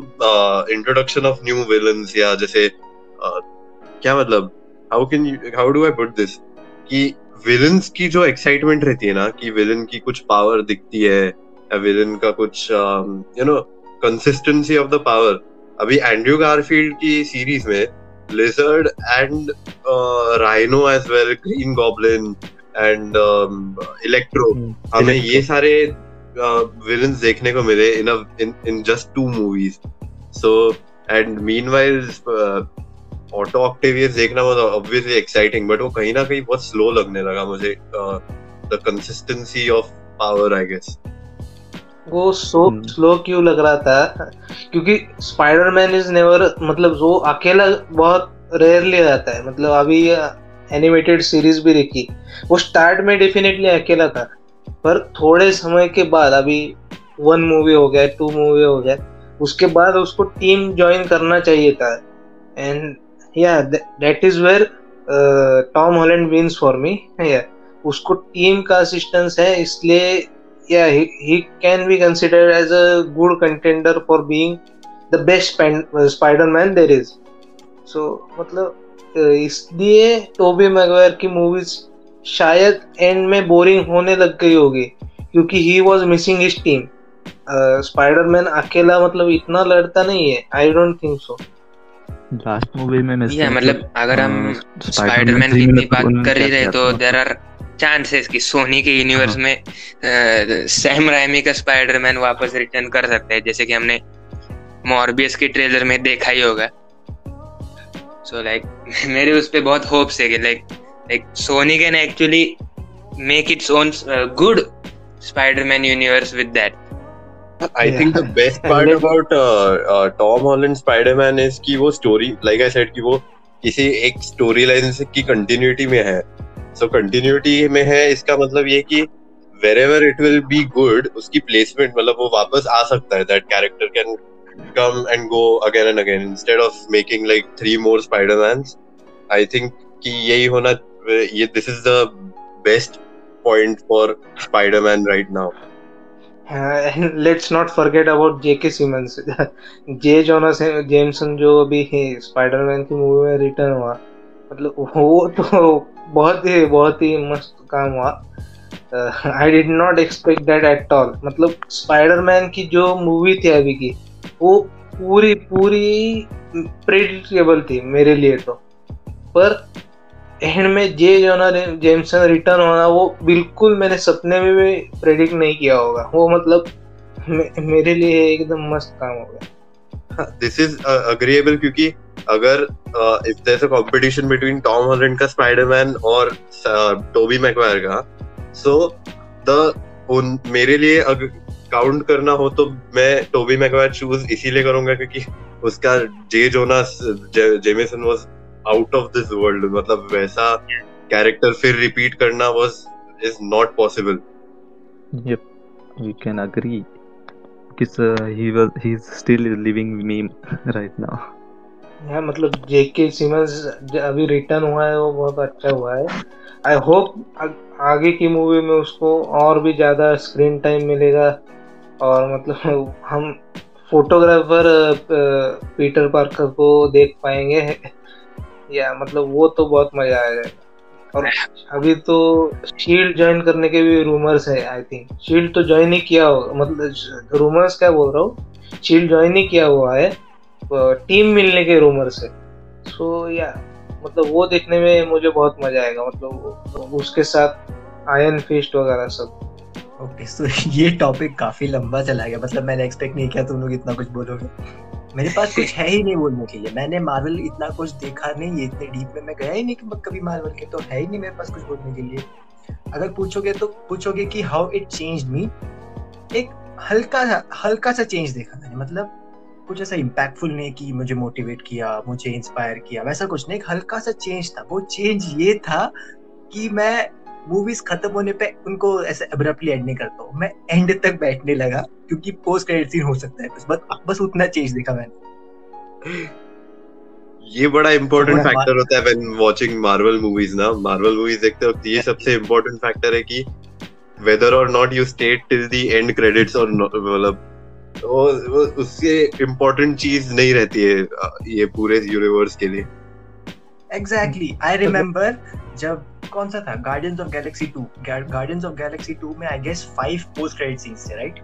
इंट्रोडक्शन ऑफ़ न्यू विलन्स या जैसे uh, क्या मतलब how can how do I put this कि विलन्स की जो एक्साइटमेंट रहती है ना कि विलन की कुछ पावर दिखती है या विलन का कुछ you know consistency of the power अभी एंड्रयू गारफील्ड की सीरीज़ में Lizard and Rhino as well Green Goblin and Electro हमें ये सारे विलन्स uh, देखने को मिले in in just two movies so and meanwhile Otto Octavius देखना वाज ऑब्वियसली एक्साइटिंग बट वो कहीं ना कहीं बहुत स्लो लगने लगा मुझे the consistency of power I guess वो सो हम्म। स्लो क्यों लग रहा था? क्योंकि स्पाइडरमैन इज़ नेवर मतलब वो अकेला बहुत रेयरली रहता है। मतलब अभी एनिमेटेड सीरीज़ भी देखी। वो स्टार्ट में डेफिनेटली अकेला था। पर थोड़े समय के बाद अभी वन मूवी हो गया टू मूवी हो गया उसके बाद उसको टीम ज्वाइन करना चाहिए था। एंड या that is where Tom Holland wins for me या उसको टीम का असिस्टेंस है इसलिए या he can be considered as a good contender for being the best Spiderman there is so मतलब uh, इसलिए टोबी मैगवायर की मूवीज़ शायद एंड में बोरिंग होने लग गई होगी क्योंकि he was missing his team Spider-Man अकेला मतलब इतना लड़ता नहीं है I don't think so last movie में या मतलब अगर हम स्पाइडरमैन की बात कर ही रहे तो देर आर चांसेस कि सोनी के यूनिवर्स हाँ। में सैम रायमी का स्पाइडरमैन वापस रिटर्न कर सकता है जैसे कि हमने मॉर्बियस के ट्रेलर में देखा ही होगा सो so, लाइक like, मेरे उस पे बहुत होप्स है कि like like Sony can actually make its own good Spider-Man universe with that I think the best part about uh, uh, Tom Holland Spider-Man is कि वो story, like I said, कि वो किसी एक story line से की continuity में है. सो कंटिन्यूटी में है, इसका मतलब ये कि wherever it will be good उसकी प्लेसमेंट मतलब वो वापस आ सकता है that character can come and go again and again instead of making like three more spider I think कि यही होना, ये this is the best point for spider right now let's not forget about J Simmons J Jonah Jameson जो अभी spider की movie में return हुआ मतलब वो तो बहुत ही बहुत ही मस्त काम हुआ। I did not expect that at all मतलब स्पाइडरमैन की जो मूवी थी अभी की वो पूरी पूरी प्रेडिक्टेबल थी मेरे लिए तो। पर एंड में जे जो जोना जेमसन रिटर्न होना वो बिल्कुल मैंने सपने में भी प्रेडिक्ट नहीं किया होगा। वो मतलब मे, मेरे लिए एकदम मस्त काम हो गया। दिस इज़ अग्रीएबल क्योंकि अगर if there a competition between Tom Holland का स्पाइडरमैन और टोबी मैकवायर का सो द उन मेरे लिए अगर काउंट करना हो तो मैं टोबी मैकवायर चूज़ इसीलिए करूँगा क्योंकि उसका J Jonah Jameson was out of this world मतलब वैसा कैरेक्टर फिर रिपीट करना was is not possible Yep, we can agree. Uh, he was he's still a living meme right now. यार मतलब जेके सिमंस अभी रिटर्न हुआ है वो बहुत अच्छा हुआ है। आई होप आगे की मूवी में उसको और भी ज़्यादा स्क्रीन टाइम मिलेगा। और मतलब हम फोटोग्राफर पीटर पार्कर को देख पाएँगे। या मतलब वो तो बहुत मज़ा आएगा। और अभी तो शील्ड ज्वाइन करने के भी रूमर्स है आई थिंक शील्ड तो ज्वाइन ही किया होगा मतलब रूमर्स क्या बोल रहा हूँ? शील्ड ज्वाइन ही किया हुआ है टीम मिलने के रूमर्स है। सो so, या yeah, मतलब वो देखने में मुझे बहुत मज़ा आएगा मतलब उसके साथ आयन फिस्ट वगैरह सब। ओके okay, सो so ये टॉपिक काफ़ी लंबा चला गया मतलब मैंने एक्सपेक्ट नहीं किया तुम लोग इतना कुछ बोलोगे। मेरे पास कुछ है ही नहीं बोलने के लिए। मैंने मार्वल इतना कुछ देखा नहीं इतने डीप में मैं गया ही नहीं कि कभी मार्वल के तो है ही नहीं मेरे पास कुछ बोलने के लिए। अगर पूछोगे तो पूछोगे कि हाउ इट चेंज मी एक हल्का सा हल्का सा चेंज देखा मैंने। मतलब कुछ ऐसा इम्पैक्टफुल नहीं कि मुझे मोटिवेट किया, मुझे इंस्पायर किया, वैसा कुछ नहीं। एक हल्का सा चेंज था। वो चेंज ये था कि मैं मूवीज़ खत्म होने पे उनको ऐसे अब्रप्टली एंड नहीं करता हूँ। मैं एंड तक बैठने लगा क्योंकि पोस्ट क्रेडिट सीन हो सकता है। बस बस बस उतना चेंज देखा मैंने। ये बड़ा इम्पोर्टेंट फैक्टर होता है व्हेन वाचिंग मार्वल मूवीज़ ना। मार्वल मूवीज़ देखते वक्त ये सबसे इम्पोर्टेंट फैक्टर है कि वेदर और not you stay till the end credits और मतलब वो, वो उससे इम्पोर्टेंट चीज़ नहीं रहती है ये पूरे यूनिवर्स के लिए। एग्जैक्टली आई रिमेम्बर जब कौन सा था? Guardians of Galaxy 2 Guardians of Galaxy 2 में I guess five post credit scenes थे राइट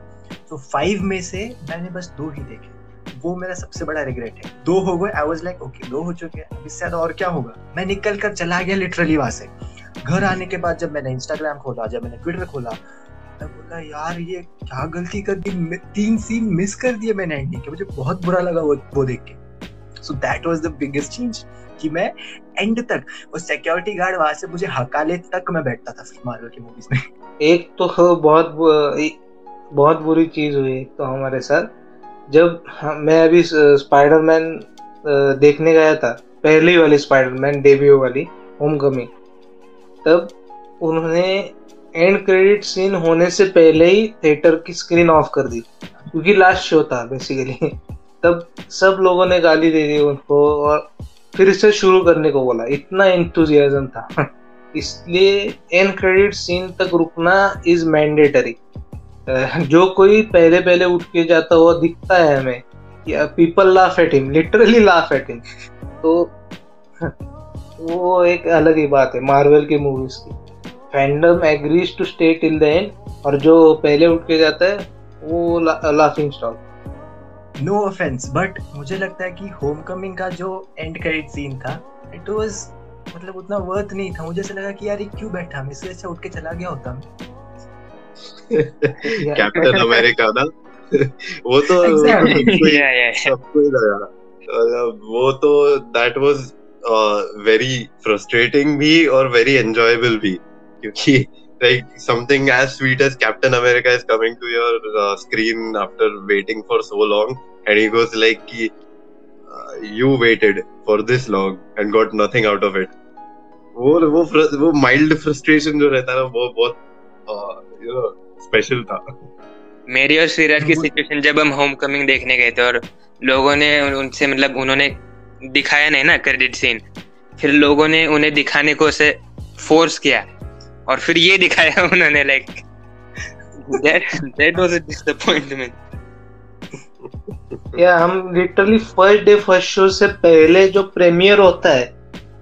तो फाइव में से मैंने बस दो ही देखे। वो मेरा सबसे बड़ा रिग्रेट है। दो हो गए। आई वाज लाइक ओके दो हो चुके हैं। इससे ज़्यादा और क्या होगा? मैं निकल कर चला गया लिटरली वहाँ से। घर आने के बाद जब मैंने इंस्टाग्राम खोला, जब मैंने ट्विटर खोला, मैं बोला, यार, ये क्या गलती कर दी? तीन सीन मिस कर दिए मैंने एंडिंग के। मुझे बहुत बुरा लगा वो वो देख के। So that was the biggest change कि मैं एंड तक वो सिक्योरिटी गार्ड वहाँ से मुझे हकाले तक मैं बैठता था फिर मार्वल की मूवीज़ में। एक तो बहुत बहुत बुरी चीज़ हुई तो हमारे साथ। जब मैं अभी स्पाइडरमैन देखने गया था, पहली वाली स्पाइडरमैन डेब्यू वाली होम कमिंग तब उन्होंने एंड क्रेडिट सीन होने से पहले ही थिएटर की स्क्रीन ऑफ़ कर दी, क्योंकि लास्ट शो था बेसिकली तब सब लोगों ने गाली दे दी उनको और फिर से शुरू करने को बोला इतना इंथुजियाज्म था। इसलिए एंड क्रेडिट सीन तक रुकना इज़ मैंडेटरी जो कोई पहले पहले उठ के जाता हुआ दिखता है हमें people laugh at him literally laugh at him तो वो एक अलग ही बात है मार्वल की मूवीज़ की। Fandom agrees to stay till the end और जो पहले उठ के जाता है वो ला, laughing stock no offence but मुझे लगता है कि होम कमिंग का जो एंड क्रेडिट सीन था इट वाज मतलब उतना वर्थ नहीं था। मुझे ऐसा लगा कि यार ये क्यों बैठा? मैं इससे अच्छा उठ के चला गया होता। कैप्टन अमेरिका ना? वो तो सबको ही लगा। मतलब वो तो दैट वाज वेरी फ्रस्ट्रेटिंग भी और वेरी एंजॉयबल भी क्योंकि like something as sweet as Captain America is coming to your uh, screen after waiting for so long, and he goes like, uh, "You waited for this long and got nothing out of it." वो वो वो mild frustration जो रहता है ना वो बहुत you know special था मेरी और श्रीराज की सिचुएशन जब हम होम कमिंग देखने गए थे और लोगों ने उनसे मतलब उन्होंने दिखाया नहीं ना क्रेडिट सीन फिर लोगों ने उन्हें दिखाने को उसे फोर्स किया और फिर ये दिखाया उन्होंने like that was a disappointment या हम literally first day first show से पहले जो प्रीमियर होता है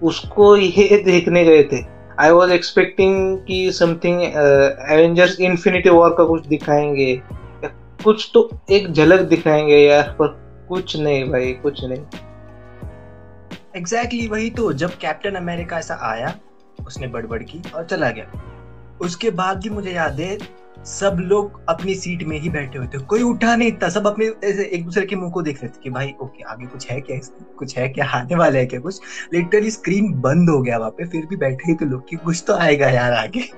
उसको ये देखने गए थे। आई वॉज़ एक्सपेक्टिंग कि समथिंग एवेंजर्स इन्फिनिटी वॉर का कुछ दिखाएँगे। कुछ तो एक झलक दिखाएँगे यार पर कुछ नहीं भाई कुछ नहीं। एग्जैक्टली exactly वही तो जब कैप्टन अमेरिका ऐसा आया उसने बड़बड़ की और चला गया। उसके बाद भी मुझे याद है सब लोग अपनी सीट में ही बैठे हुए थे। कोई उठा नहीं था सब अपने ऐसे एक दूसरे के मुँह को देख रहे थे कि भाई ओके आगे कुछ है क्या कुछ है क्या? आने वाला है क्या कुछ? लिटरली स्क्रीन बंद हो गया वहाँ पे फिर भी बैठे ही थे लोग कि कुछ तो आएगा यार आगे।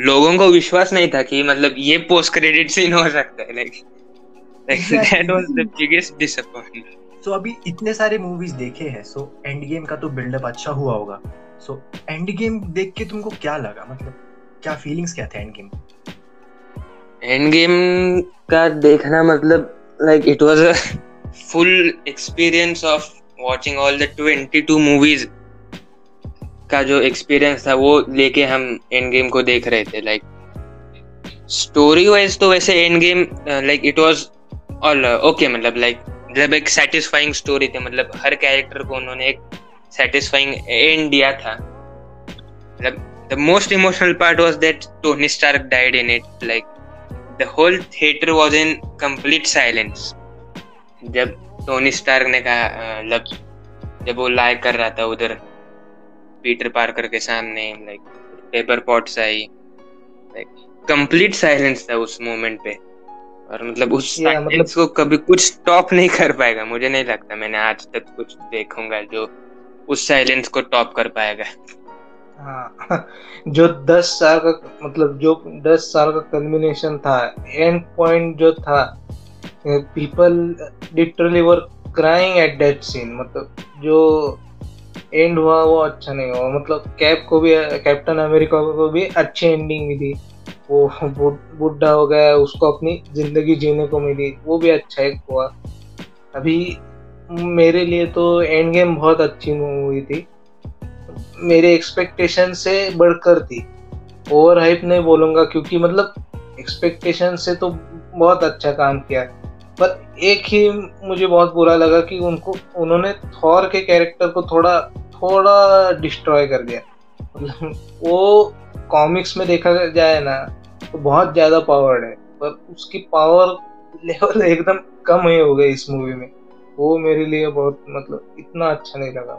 लोगों को विश्वास नहीं था कि मतलब ये पोस्ट क्रेडिट सीन हो सकता है like that was the biggest disappointment so अभी इतने सारे मूवीज़ देखे हैं सो एंड गेम का तो बिल्डअप अच्छा हुआ होगा। सो एंड गेम देख के तुमको क्या लगा? मतलब क्या फीलिंग्स क्या थे एंड गेम एंड गेम का देखना मतलब like it was a full experience of watching all the 22 movies का जो एक्सपीरियंस था, वो लेके हम एंड गेम को देख रहे थे लाइक स्टोरी वाइज तो वैसे Endgame like it was all okay मतलब लाइक जब एक सेटिस्फाइंग स्टोरी थी मतलब हर कैरेक्टर को उन्होंने एक satisfying end दिया था मतलब the most emotional part was that Tony Stark died in it. Like the whole theater was in complete silence. जब टोनी स्टार्क ने कहा मतलब जब वो लाइक कर रहा था उधर पीटर पार्कर के सामने like Pepper Potts I. Like complete silence था उस मोमेंट पे। और मतलब उस साइलेंस मतलब... को कभी कुछ स्टॉप नहीं कर पाएगा। मुझे नहीं लगता मैंने आज तक कुछ देखूँगा जो उस साइलेंस को टॉप कर पाएगा। हाँ। जो दस साल का मतलब जो दस साल का कल्मिनेशन था एंड पॉइंट जो था people literally were crying at that scene मतलब जो एंड हुआ वो अच्छा नहीं हुआ। मतलब कैप को भी कैप्टन अमेरिका को भी अच्छी एंडिंग मिली। वो बुढ़ा हो गया, उसको अपनी ज़िंदगी जीने को मिली। वो भी अच्छा एक हुआ। अभी मेरे लिए तो एंड गेम बहुत अच्छी मूवी थी। मेरे एक्सपेक्टेशन से बढ़कर थी। ओवर हाइप नहीं बोलूँगा क्योंकि मतलब एक्सपेक्टेशन से तो बहुत अच्छा काम किया। पर एक ही मुझे बहुत बुरा लगा कि उनको, उन्होंने थॉर के कैरेक्टर को थोड़ा थोड़ा डिस्ट्रॉय कर दिया। मतलब वो कॉमिक्स में देखा जाए ना तो बहुत ज़्यादा पावर्ड है। पर उसकी पावर लेवल एकदम कम ही हो गई इस मूवी में। वो मेरे लिए बहुत मतलब इतना अच्छा नहीं लगा।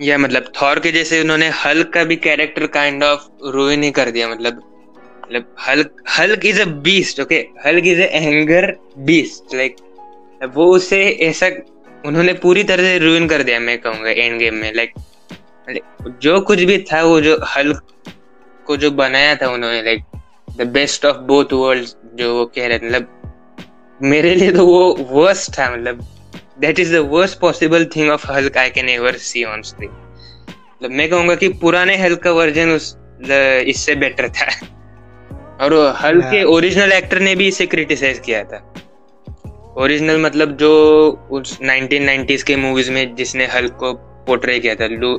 या मतलब थॉर के जैसे उन्होंने हल्क का भी कैरेक्टर काइंड ऑफ़ रूइन ही कर दिया मतलब मतलब Hulk Hulk is a beast okay Hulk is a anger beast like वो उसे ऐसा, उन्होंने पूरी तरह से रूइन कर दिया, मैं कहूँगा एंड गेम में लाइक जो कुछ भी था, वो जो हल्क को जो बनाया था उन्होंने like the best of both worlds जो वो कह रहे थे मतलब मेरे लिए तो वो वर्स्ट था मतलब that is the worst possible thing of Hulk I can ever see on screen मतलब मैं कहूँगा कि पुराने हल्क का वर्जन उस इससे बेटर था। और हल्क के ओरिजिनल एक्टर ने भी इसे क्रिटिसाइज किया था। ओरिजिनल मतलब जो उस 1990s के मूवीज़ में जिसने हल्क को पोर्ट्रे किया था लू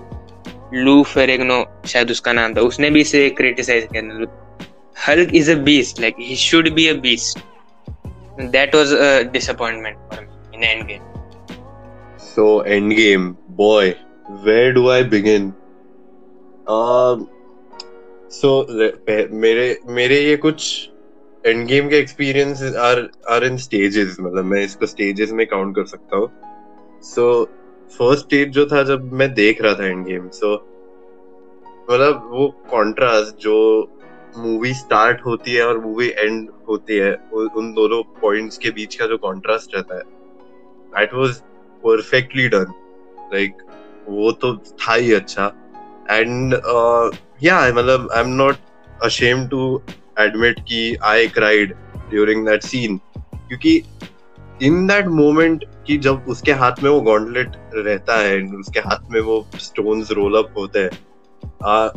लू फेरेगनो शायद उसका नाम था उसने भी इसे क्रिटिसाइज किया था। Hulk is a beast like he should be a beast that was a disappointment for me in Endgame So Endgame, boy, where do I begin? Um, so मेरे मेरे ये कुछ एंड गेम के experience are are in stages मतलब मैं इसको stages में count कर सकता हूँ सो फ़र्स्ट स्टेज जो था जब मैं देख रहा था एंड गेम सो मतलब वो कॉन्ट्रास्ट जो मूवी स्टार्ट होती है और मूवी एंड होती है उन दोनों पॉइंट्स के बीच का जो कॉन्ट्रास्ट रहता है that was perfectly done like वो तो था ही अच्छा. एंड या मतलब I am not ashamed to admit कि I cried during that scene क्योंकि इन दैट मोमेंट कि जब उसके हाथ में वो गॉन्डलेट रहता है उसके हाथ में वो स्टोन्स रोल अप होते हैं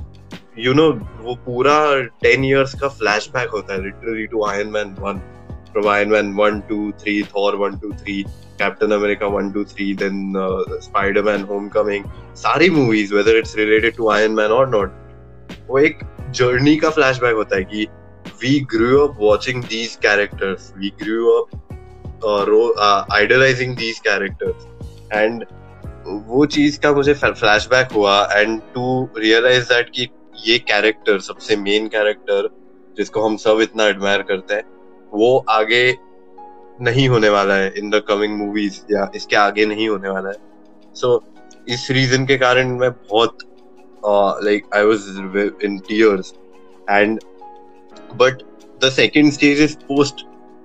यू नो वो पूरा टेन इयर्स का फ्लैशबैक होता है literally to Iron Man one Iron Man 1, 2, 3, Thor 1, 2, 3, Captain America 1, 2, 3, then uh, Spider Man Homecoming. सारी movies, whether it's related to Iron Man or not, वो एक जर्नी का फ्लैशबैक होता है कि we grew up watching these characters, we grew up uh, ro- uh, idolizing these characters, and वो चीज़ का मुझे फ्लैशबैक हुआ एंड टू रियलाइज़ दैट कि ये कैरेक्टर सबसे मेन कैरेक्टर जिसको हम सब इतना एडमायर करते हैं वो आगे नहीं होने वाला है इन द कमिंग मूवीज़ या इसके आगे नहीं होने वाला है। सो so, इस रीजन के कारण मैं बहुत like I was in tears and but the second stage is post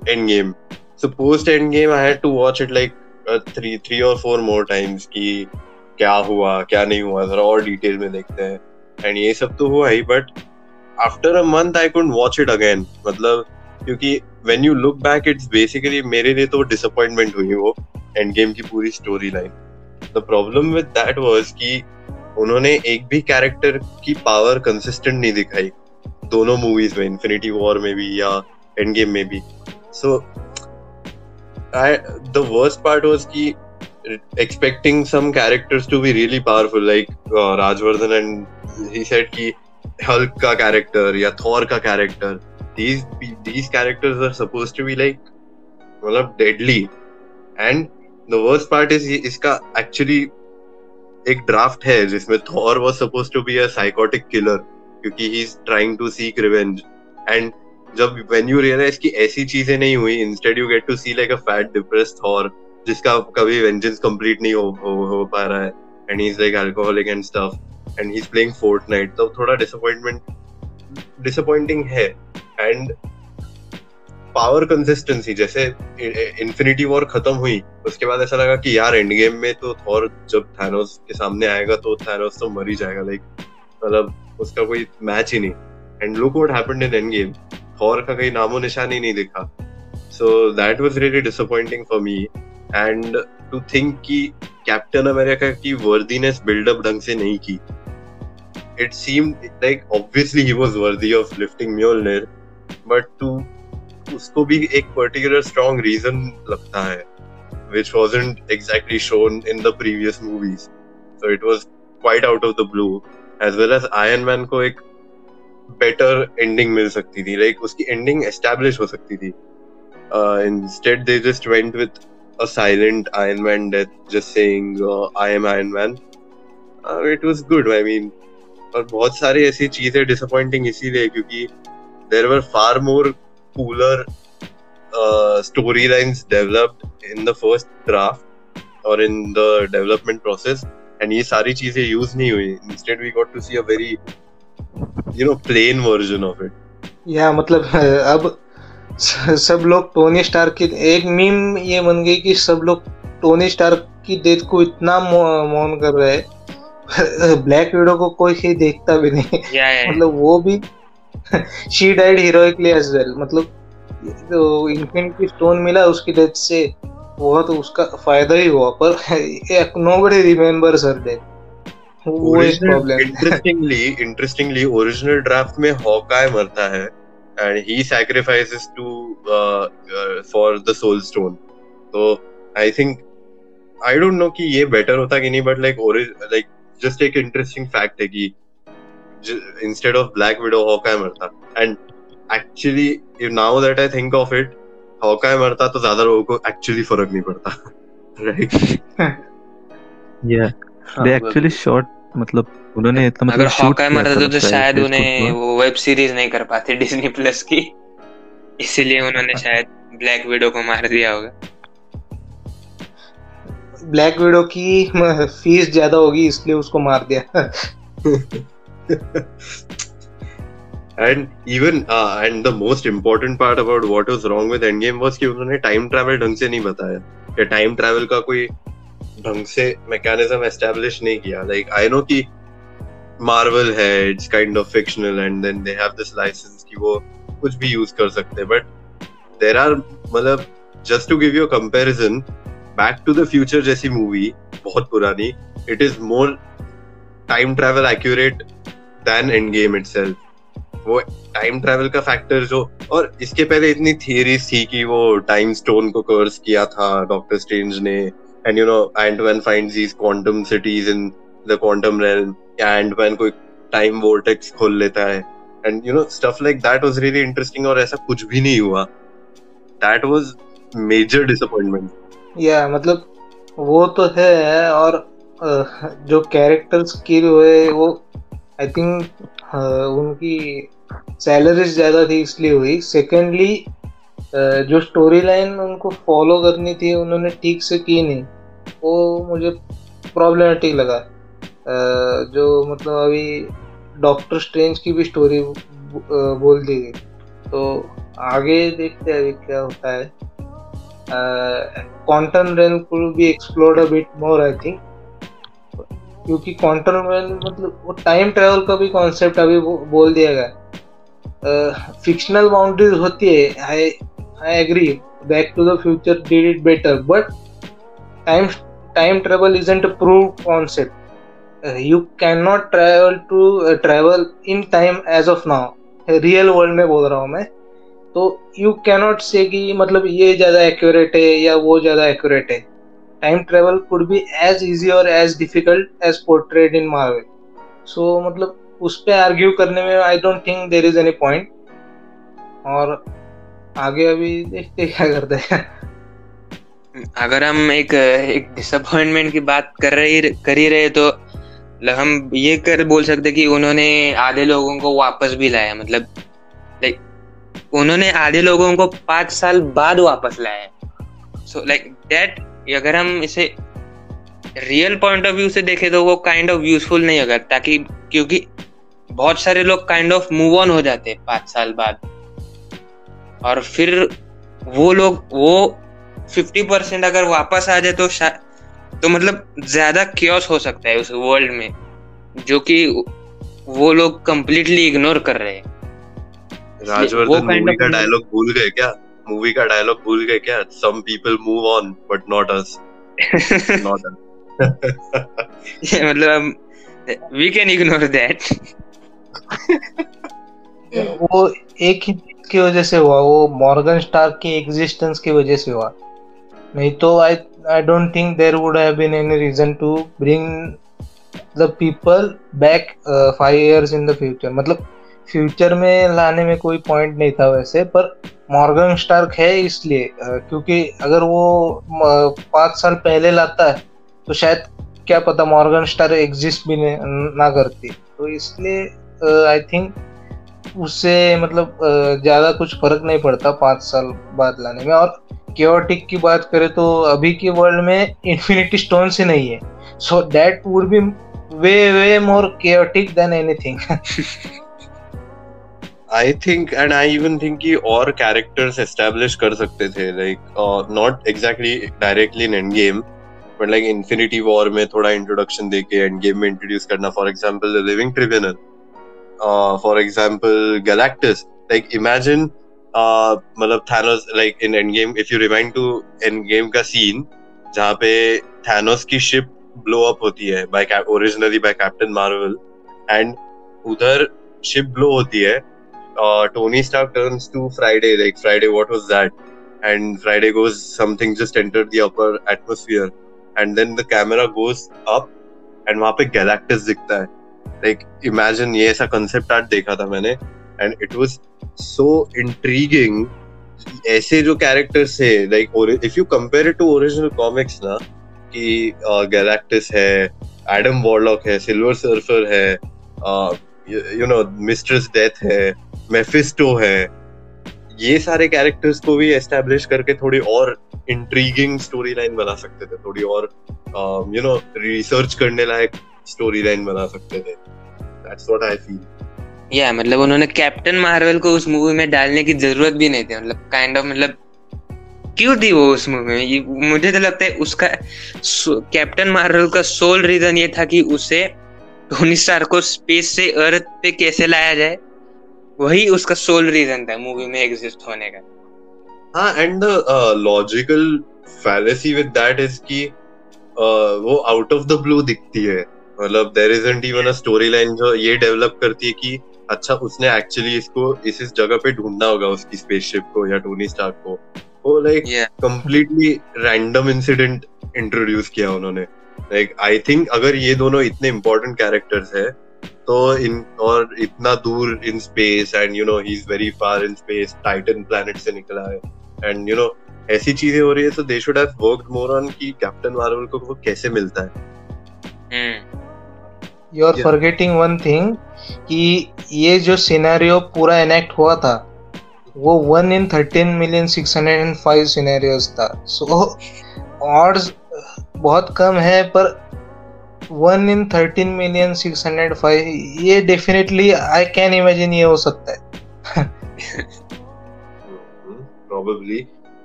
Endgame so post Endgame I had to watch it like three three और फोर मोर टाइम्स कि क्या हुआ क्या नहीं हुआ जरा और डिटेल में देखते हैं। एंड ये सब तो हुआ ही but after a month I could watch it again मतलब क्योंकि when you look back it's basically मेरे लिए तो डिसअपॉइंटमेंट हुई वो एंड गेम की पूरी story line the problem with that was कि उन्होंने एक भी कैरेक्टर की पावर कंसिस्टेंट नहीं दिखाई। दोनों मूवीज़ में इन्फिनिटी वॉर में भी या एंड गेम में भी। So the worst part was कि expecting some characters to be really powerful like uh, Rajvardhan and he कि Hulk का कैरेक्टर या थॉर का character these these characters are supposed to be like मतलब deadly. And the worst part is इसका actually एक draft है जिसमें Thor was supposed to be a psychotic killer क्योंकि he is trying to seek revenge and जब when you realise कि ऐसी चीज़ें नहीं हुई instead you get to see like a fat depressed Thor जिसका कभी वेंजेंस कंप्लीट नहीं हो, हो हो पा रहा है. And he is like alcoholic and stuff and he is playing Fortnite तो थोड़ा डिसअपॉइंटमेंट डिसअपॉइंटिंग है. एंड पावर कंसिस्टेंसी, जैसे इन्फिनिटी वॉर खत्म हुई, उसके बाद ऐसा लगा कि यार एंड गेम में तो थॉर जब थैनोस के सामने आएगा तो थैनोस तो मर ही जाएगा लाइक मतलब उसका कोई मैच ही नहीं। And look what happened in Endgame Thor का कहीं नामो निशान ही नहीं दिखा। So that was really disappointing for me and to think कि कैप्टन अमेरिका की वर्दीनेस बिल्डअप ढंग से नहीं की। It seem like obviously he was worthy of lifting Mjolnir but to उसको भी एक पर्टिकुलर स्ट्रॉन्ग रीजन लगता है which wasn't exactly shown in the previous movies so it was quite out of the blue as well as Iron Man को एक better ending मिल सकती थी like उसकी ending establish हो सकती थी uh, instead they just went with a silent Iron Man death just saying uh, I am Iron Man uh, it was good I mean और बहुत सारी ऐसी चीज़ें डिसअपॉइंटिंग इसीलिए क्योंकि there were far more cooler uh, storylines developed in the first draft or in the development process and ये सारी चीज़ें यूज़ नहीं हुई instead we got to see a very you know plain version of it या मतलब अब सब लोग टोनी स्टार की एक मीम ये बन गई कि सब लोग टोनी स्टार की डेथ को इतना मौन कर रहे हैं ब्लैक विडो को कोई ही देखता भी नहीं Yeah, yeah. मतलब वो भी she died heroically as well मतलब तो इन्फिनिटी स्टोन मिला उसकी डेथ से बहुत उसका फ़ायदा ही हुआ पर nobody remember her death वो एक problem interestingly interestingly original draft में हॉकाय मरता है and he sacrifices to for the soul stone तो I think I don't know कि ये बेटर होता कि नहीं बट लाइक लाइक जस्ट एक इंटरेस्टिंग फैक्ट है कि instead of Black Widow Hawkeye मरता. And actually now that I think of it Hawkeye मरता तो ज़्यादा लोगों को एक्चुअली फ़र्क नहीं पड़ता. राइट या दे एक्चुअली शॉट मतलब उन्होंने इतना मतलब अगर हॉकाय मरता तो, तो शायद उन्हें वो वेब सीरीज़ नहीं कर पाते डिज्नी प्लस की. इसीलिए उन्होंने शायद ब्लैक विडो को मार दिया होगा. ब्लैक विडो की फ़ीस ज़्यादा होगी इसलिए उसको मार दिया। And even and the most important part about what was wrong with Endgame was कि उन्होंने टाइम ट्रैवल ढंग से नहीं बताया। या टाइम ट्रैवल का कोई ढंग से मैकेनिज्म एस्टैब्लिश नहीं किया। लाइक आई नो कि मार्वल है it's kind of fictional and then they have this licence कि वो कुछ भी यूज़ कर सकते बट देयर आर मतलब just to give you comparison Back to the Future जैसी मूवी बहुत पुरानी it is more time travel accurate Endgame itself वो टाइम ट्रेवल का फैक्टर जो, और इसके पहले इतनी थियरीज थी कि वो टाइम स्टोन को कर्स किया था डॉक्टर स्ट्रेंज ने and you know Antman finds these quantum cities in the quantum realm या एंटमैन कोई टाइम वोर्टेक्स खोल लेता है and you know stuff like that was really interesting और ऐसा कुछ भी नहीं हुआ। दैट वाज मेजर डिसअपॉइंटमेंट या मतलब वो तो है, और जो कैरेक्टर्स की हुए, वो आई थिंक उनकी सैलरीज ज़्यादा थी इसलिए हुई। सेकेंडली जो स्टोरी लाइन उनको फॉलो करनी थी, उन्होंने ठीक से की नहीं। वो मुझे प्रॉब्लमेटिक लगा। जो मतलब अभी डॉक्टर स्ट्रेंज की भी स्टोरी बोल दी गई। तो आगे देखते हैं अभी क्या होता है। क्वांटम रेल कुड भी explored a bit more I think क्योंकि क्वांटम मतलब वो टाइम ट्रेवल का भी कॉन्सेप्ट अभी बोल दिया गया। फिक्शनल बाउंड्रीज होती है I I agree Back to the Future did it better but time time travel isn't prove concept you can not travel to travel in time as of now real world में बोल रहा हूँ मैं। तो you cannot say कि मतलब ये ज़्यादा एक्यूरेट है या वो ज़्यादा एक्यूरेट है। Time travel could be as easy or as difficult as portrayed in Marvel. So मतलब उस पर आर्ग्यू करने में I don't think there is any point और आगे अभी देखते क्या करते हैं। अगर हम एक एक डिसअपॉइंटमेंट की बात कर रही, कर ही रहे तो हम ये कर, बोल सकते कि उन्होंने आधे लोगों को वापस भी लाया मतलब लाइक उन्होंने आधे लोगों को पाँच साल बाद वापस लाया। सो लाइक दैट अगर हम इसे रियल पॉइंट ऑफ़ व्यू से देखें तो वो काइंड ऑफ़ यूजफुल नहीं होगा ताकि क्योंकि बहुत सारे लोग काइंड ऑफ़ मूव ऑन हो जाते हैं पाँच साल बाद। और फिर वो लोग वो फिफ्टी परसेंट अगर वापस आ जाए तो तो मतलब ज़्यादा क्योस हो सकता है उस वर्ल्ड में जो कि वो लोग कंप्लीटली इग्नोर कर रहे हैं। राजवर्धन मूवी का डायलॉग भूल गए क्या? मूवी का डायलॉग भूल गए क्या? Some people move on but not us not मतलब वी कैन इग्नोर दैट वो एक ही की वजह से हुआ वो मॉर्गन स्टार की एग्जिस्टेंस की वजह से हुआ। नहीं तो I I don't think there would have been any reason to bring the people back five years in the future मतलब फ्यूचर में लाने में कोई पॉइंट नहीं था वैसे, पर मॉर्गन स्टार्क है इसलिए क्योंकि अगर वो पाँच साल पहले लाता है तो शायद क्या पता मॉर्गन स्टार एग्जिस्ट भी ना करती। तो इसलिए आई थिंक उससे मतलब ज़्यादा कुछ फ़र्क नहीं पड़ता पाँच साल बाद लाने में। और क्योटिक की बात करें तो अभी के वर्ल्ड में इन्फिनिटी स्टोन से नहीं है। So that would be way way more chaotic than anything I think and I even think कि और कैरेक्टर्स एस्टेब्लिश कर सकते थे like not exactly directly in Endgame but like Infinity War में थोड़ा इंट्रोडक्शन देके एंड गेम में introduce करना for example the living tribunal for example Galactus like imagine मतलब Thanos like in Endgame if you remind to Endgame का scene जहाँ पे Thanos की शिप ब्लो अप होती है by originally by captain Marvel and उधर ship blow होती है Tony Stark turns to Friday like Friday what was that and Friday goes something just enter the upper atmosphere and then the camera goes up and वहाँ पे Galactus दिखता है। Like imagine ये ऐसा concept art देखा था मैंने। And it was so intriguing ऐसे जो कैरेक्टर्स है like if you compare to original comics ना, कि गैलेक्टस है एडम वॉर्लॉक है सिल्वर सर्फर है यू नो मिस्ट्रेस डेथ है मेफिस्टो है। ये सारे कैरेक्टर्स को भी एस्टेब्लिश करके थोड़ी और इंट्रीगिंग स्टोरी लाइन बना सकते थे, थोड़ी और यू नो रिसर्च करने लायक स्टोरी लाइन बना सकते थे। दैट्स व्हाट आई फील या मतलब उन्होंने कैप्टन मार्वल को उस मूवी में डालने की ज़रूरत भी नहीं थी। मतलब काइंड ऑफ़ मतलब क्यों थी वो उस मूवी में? मुझे तो लगता है उसका कैप्टन मार्वल का सोल रीजन ये था कि उसे टोनी स्टार को स्पेस से अर्थ पे कैसे लाया जाए। वही उसका सोल रीजन था मूवी में एग्जिस्ट होने का। हाँ and the logical fallacy with that is कि uh, वो आउट ऑफ़ द ब्लू दिखती है। मतलब there isn't even a story line जो ये डेवलप करती है कि अच्छा उसने एक्चुअली इसको इस इस जगह पे ढूंढना होगा उसकी स्पेसशिप को या टोनी स्टार्क को। वो like completely random incident introduce किया उन्होंने। लाइक आई थिंक अगर ये दोनों इतने इंपॉर्टेंट कैरेक्टर्स है तो इन और इतना दूर in space and you know he is very far in space Titan planet से निकला है। एंड यू नो ऐसी चीज़ें हो रही है तो they should have worked more on कि कैप्टन मार्वल को वो कैसे मिलता है। You are forgetting one thing कि ये जो सिनेरियो पूरा इनेक्ट हुआ था वो one in thirteen million six hundred and five scenarios था। सो so, ऑड्स बहुत कम है पर one in thirteen million six hundred five ये डेफिनेटली आई कैन इमेजिन ये हो सकता है।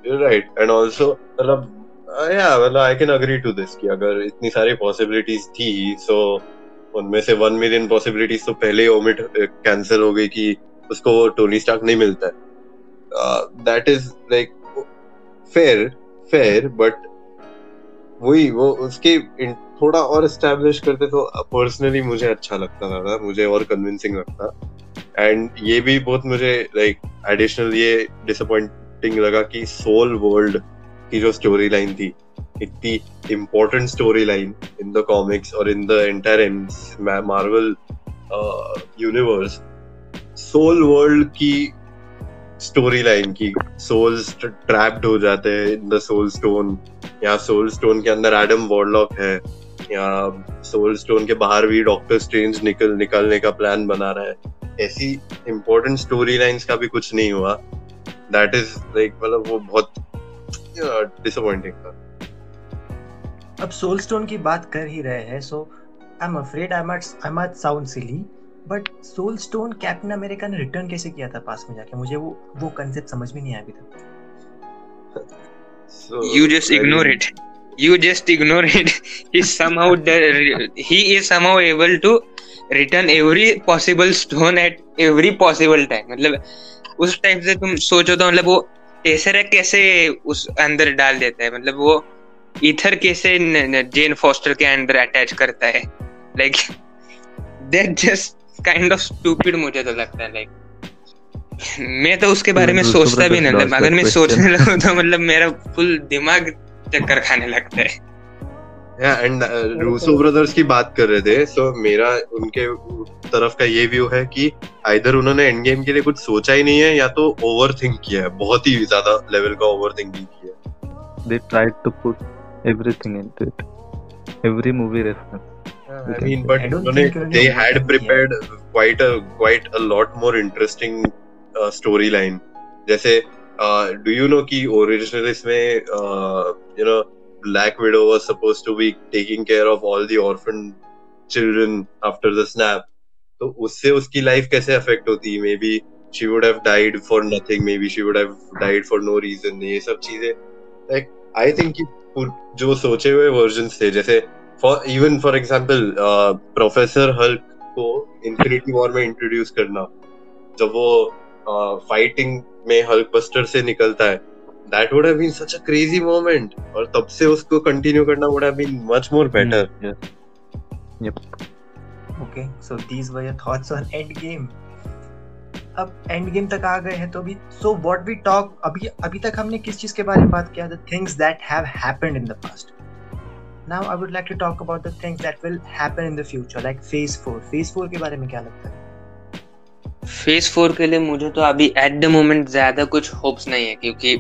Right. And also मतलब yeah well I can agree to this कि अगर इतनी सारी possibilities थी, so उनमें से वन मिलियन पॉसिबिलिटीज तो पहले ही ओमिट कैंसिल हो गई कि उसको टोनी स्टार्क नहीं मिलता है। That is like fair fair but वही, वो उसके थोड़ा और एस्टेब्लिश करते तो पर्सनली मुझे अच्छा लगता था मुझे और कन्विंसिंग लगता। एंड ये भी बहुत मुझे लाइक like, एडिशनल ये डिसअपॉइंटिंग लगा कि सोल वर्ल्ड की जो स्टोरी लाइन थी इतनी important story line in the comics और in the entire Marvel universe soul world की स्टोरी लाइन की सोल्स ट्रैप्ड हो जाते हैं इन द सोल स्टोन या सोल स्टोन के अंदर एडम वॉर्लॉक है। सोल स्टोन के बाहर भी डॉक्टर स्ट्रेंज निकल निकलने का प्लान बना रहा है। ऐसी इंपॉर्टेंट स्टोरी लाइंस का भी कुछ नहीं हुआ। दैट इज़ लाइक मतलब वो बहुत डिसअपॉइंटिंग था। अब सोल स्टोन की बात कर ही रहे हैं so I am afraid I might I might sound silly but soul stone captain America ने रिटर्न कैसे किया था पास में जाके? मुझे वो वो कांसेप्ट समझ में नहीं आया अभी तक। You just ignore it you just ignore it. He somehow he is somehow able to return every possible stone at every possible time. मतलब उस टाइप से तुम सोचो तो मतलब वो टेसर कैसे उस अंदर डाल देता है? मतलब वो इथर कैसे जेन फॉस्टर के अंडर अटैच करता है? Like that just kind of stupid मुझे तो लगता है लाइक मैं तो उसके बारे में सोचता भी नहीं अगर मैं सोचने लगूं तो मतलब मेरा फुल दिमाग चक्कर खाने लगता है। या एंड रूसो ब्रदर्स की बात कर रहे थे सो so, मेरा उनके तरफ़ का ये व्यू है कि आइदर उन्होंने एंड गेम के लिए कुछ सोचा ही नहीं है या तो ओवर थिंक किया है बहुत ही ज़्यादा लेवल का ओवर थिंकिंग किया है। They tried to put everything into it every movie reference I mean, but they had prepared quite a quite a lot more interesting uh, storyline. जैसे डू यू नो कि original इसमें you know black widow was supposed to be taking care of all the orphan children after the snap तो उससे उसकी life कैसे affect होती? Maybe she would have died for nothing maybe she would have died for no reason ये सब चीज़ें like I think जो सोचे हुए वर्जन थे, जैसे for even for example professor Hulk को इंफिनिटी वॉर में इंट्रोड्यूस करना, जब वो फाइटिंग में हल्क बस्टर से निकलता है। That would have been such a crazy moment और तब से उसको कंटिन्यू करना would have been much more better Yep. Okay so these were your thoughts on end game अब एंड गेम तक आ गए हैं तो अभी सो व्हाट वी टॉक अभी अभी तक हमने किस चीज़ के बारे में बात किया? The things that have happened in the past now I would like to talk about the things that will happen in the future like phase 4 phase 4 के बारे में क्या लगता है? फ़ेज़ फोर के लिए मुझे तो अभी एट द मोमेंट ज़्यादा कुछ होप्स नहीं है, क्योंकि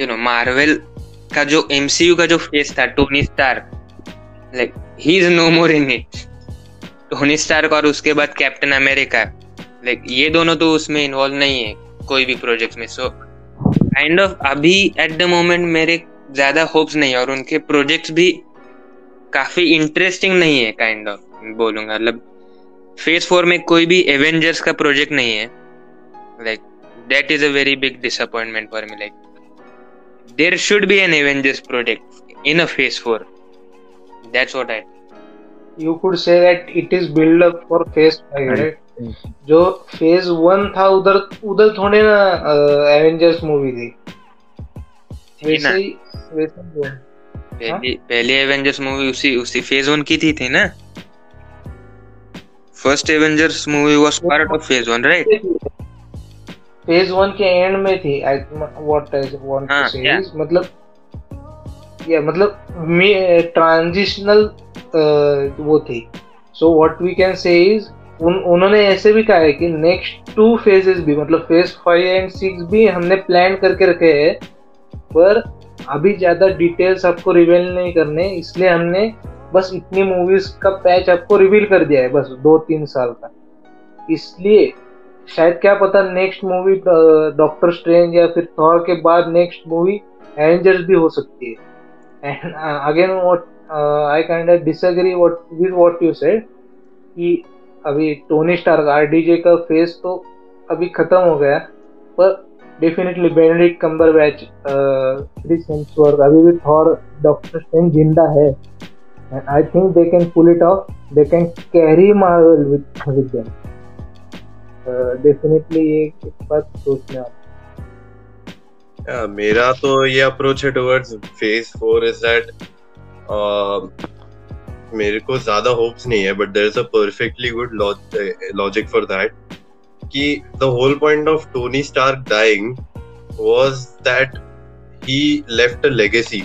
यू नो मार्वल का जो एमसीयू का जो फ़ेज़ था Tony Stark like he is no more in it Tony Stark और उसके बाद कैप्टन अमेरिका लाइक ये दोनों तो उसमें इन्वॉल्व नहीं है, कोई भी प्रोजेक्ट में. सो काइंड ऑफ़ अभी एट द मोमेंट मेरे ज़्यादा होप्स नहीं है और उनके प्रोजेक्ट्स भी काफ़ी इंटरेस्टिंग नहीं है काइंड ऑफ़ बोलूँगा. मतलब फ़ेज़ फोर में कोई भी एवेंजर्स का प्रोजेक्ट नहीं है। Like that is a very big disappointment for me like there should be an Avengers project in a phase four that's what I you could say that it is build up for phase 5 Right. right? जो phase one था उधर उधर थोड़े ना Avengers movie थी। वैसे ही वैसे ही है। पहली पहली एवेंजर्स मूवी उसी उसी फ़ेज़ वन की थी थी ना? First Avengers movie was part of phase one right phase one के एंड में थी I what I want to say मतलब या मतलब ट्रांजिशनल वो थी. So what we can say is उन उन्होंने ऐसे भी कहा है कि नेक्स्ट टू फेजेस भी मतलब फ़ेज़ फाइव एंड सिक्स भी हमने प्लान करके रखे हैं पर अभी ज़्यादा डिटेल्स आपको रिवील नहीं करने इसलिए हमने बस इतनी मूवीज़ का पैच आपको रिवील कर दिया है, बस दो तीन साल का। इसलिए शायद क्या पता नेक्स्ट मूवी डॉक्टर स्ट्रेंज या फिर थॉर के बाद नेक्स्ट मूवी एवेंजर्स भी हो सकती है। And again what I kind of disagree what with what you said कि अभी टोनी स्टार आरडीजे का फेस तो अभी खत्म हो गया, पर definitely Benedict Cumberbatch Chris Hemsworth अभी भी थॉर डॉक्टर स्ट्रेंज ज़िंदा है। And I think they can pull it off they can carry Marvel with with them definitely ये एक बात सोचने Yeah, मेरा तो ये अप्रोच है towards phase four is that मेरे को ज़्यादा होप्स नहीं है but there is a perfectly good logic for that कि the whole point of Tony Stark dying was that he left a legacy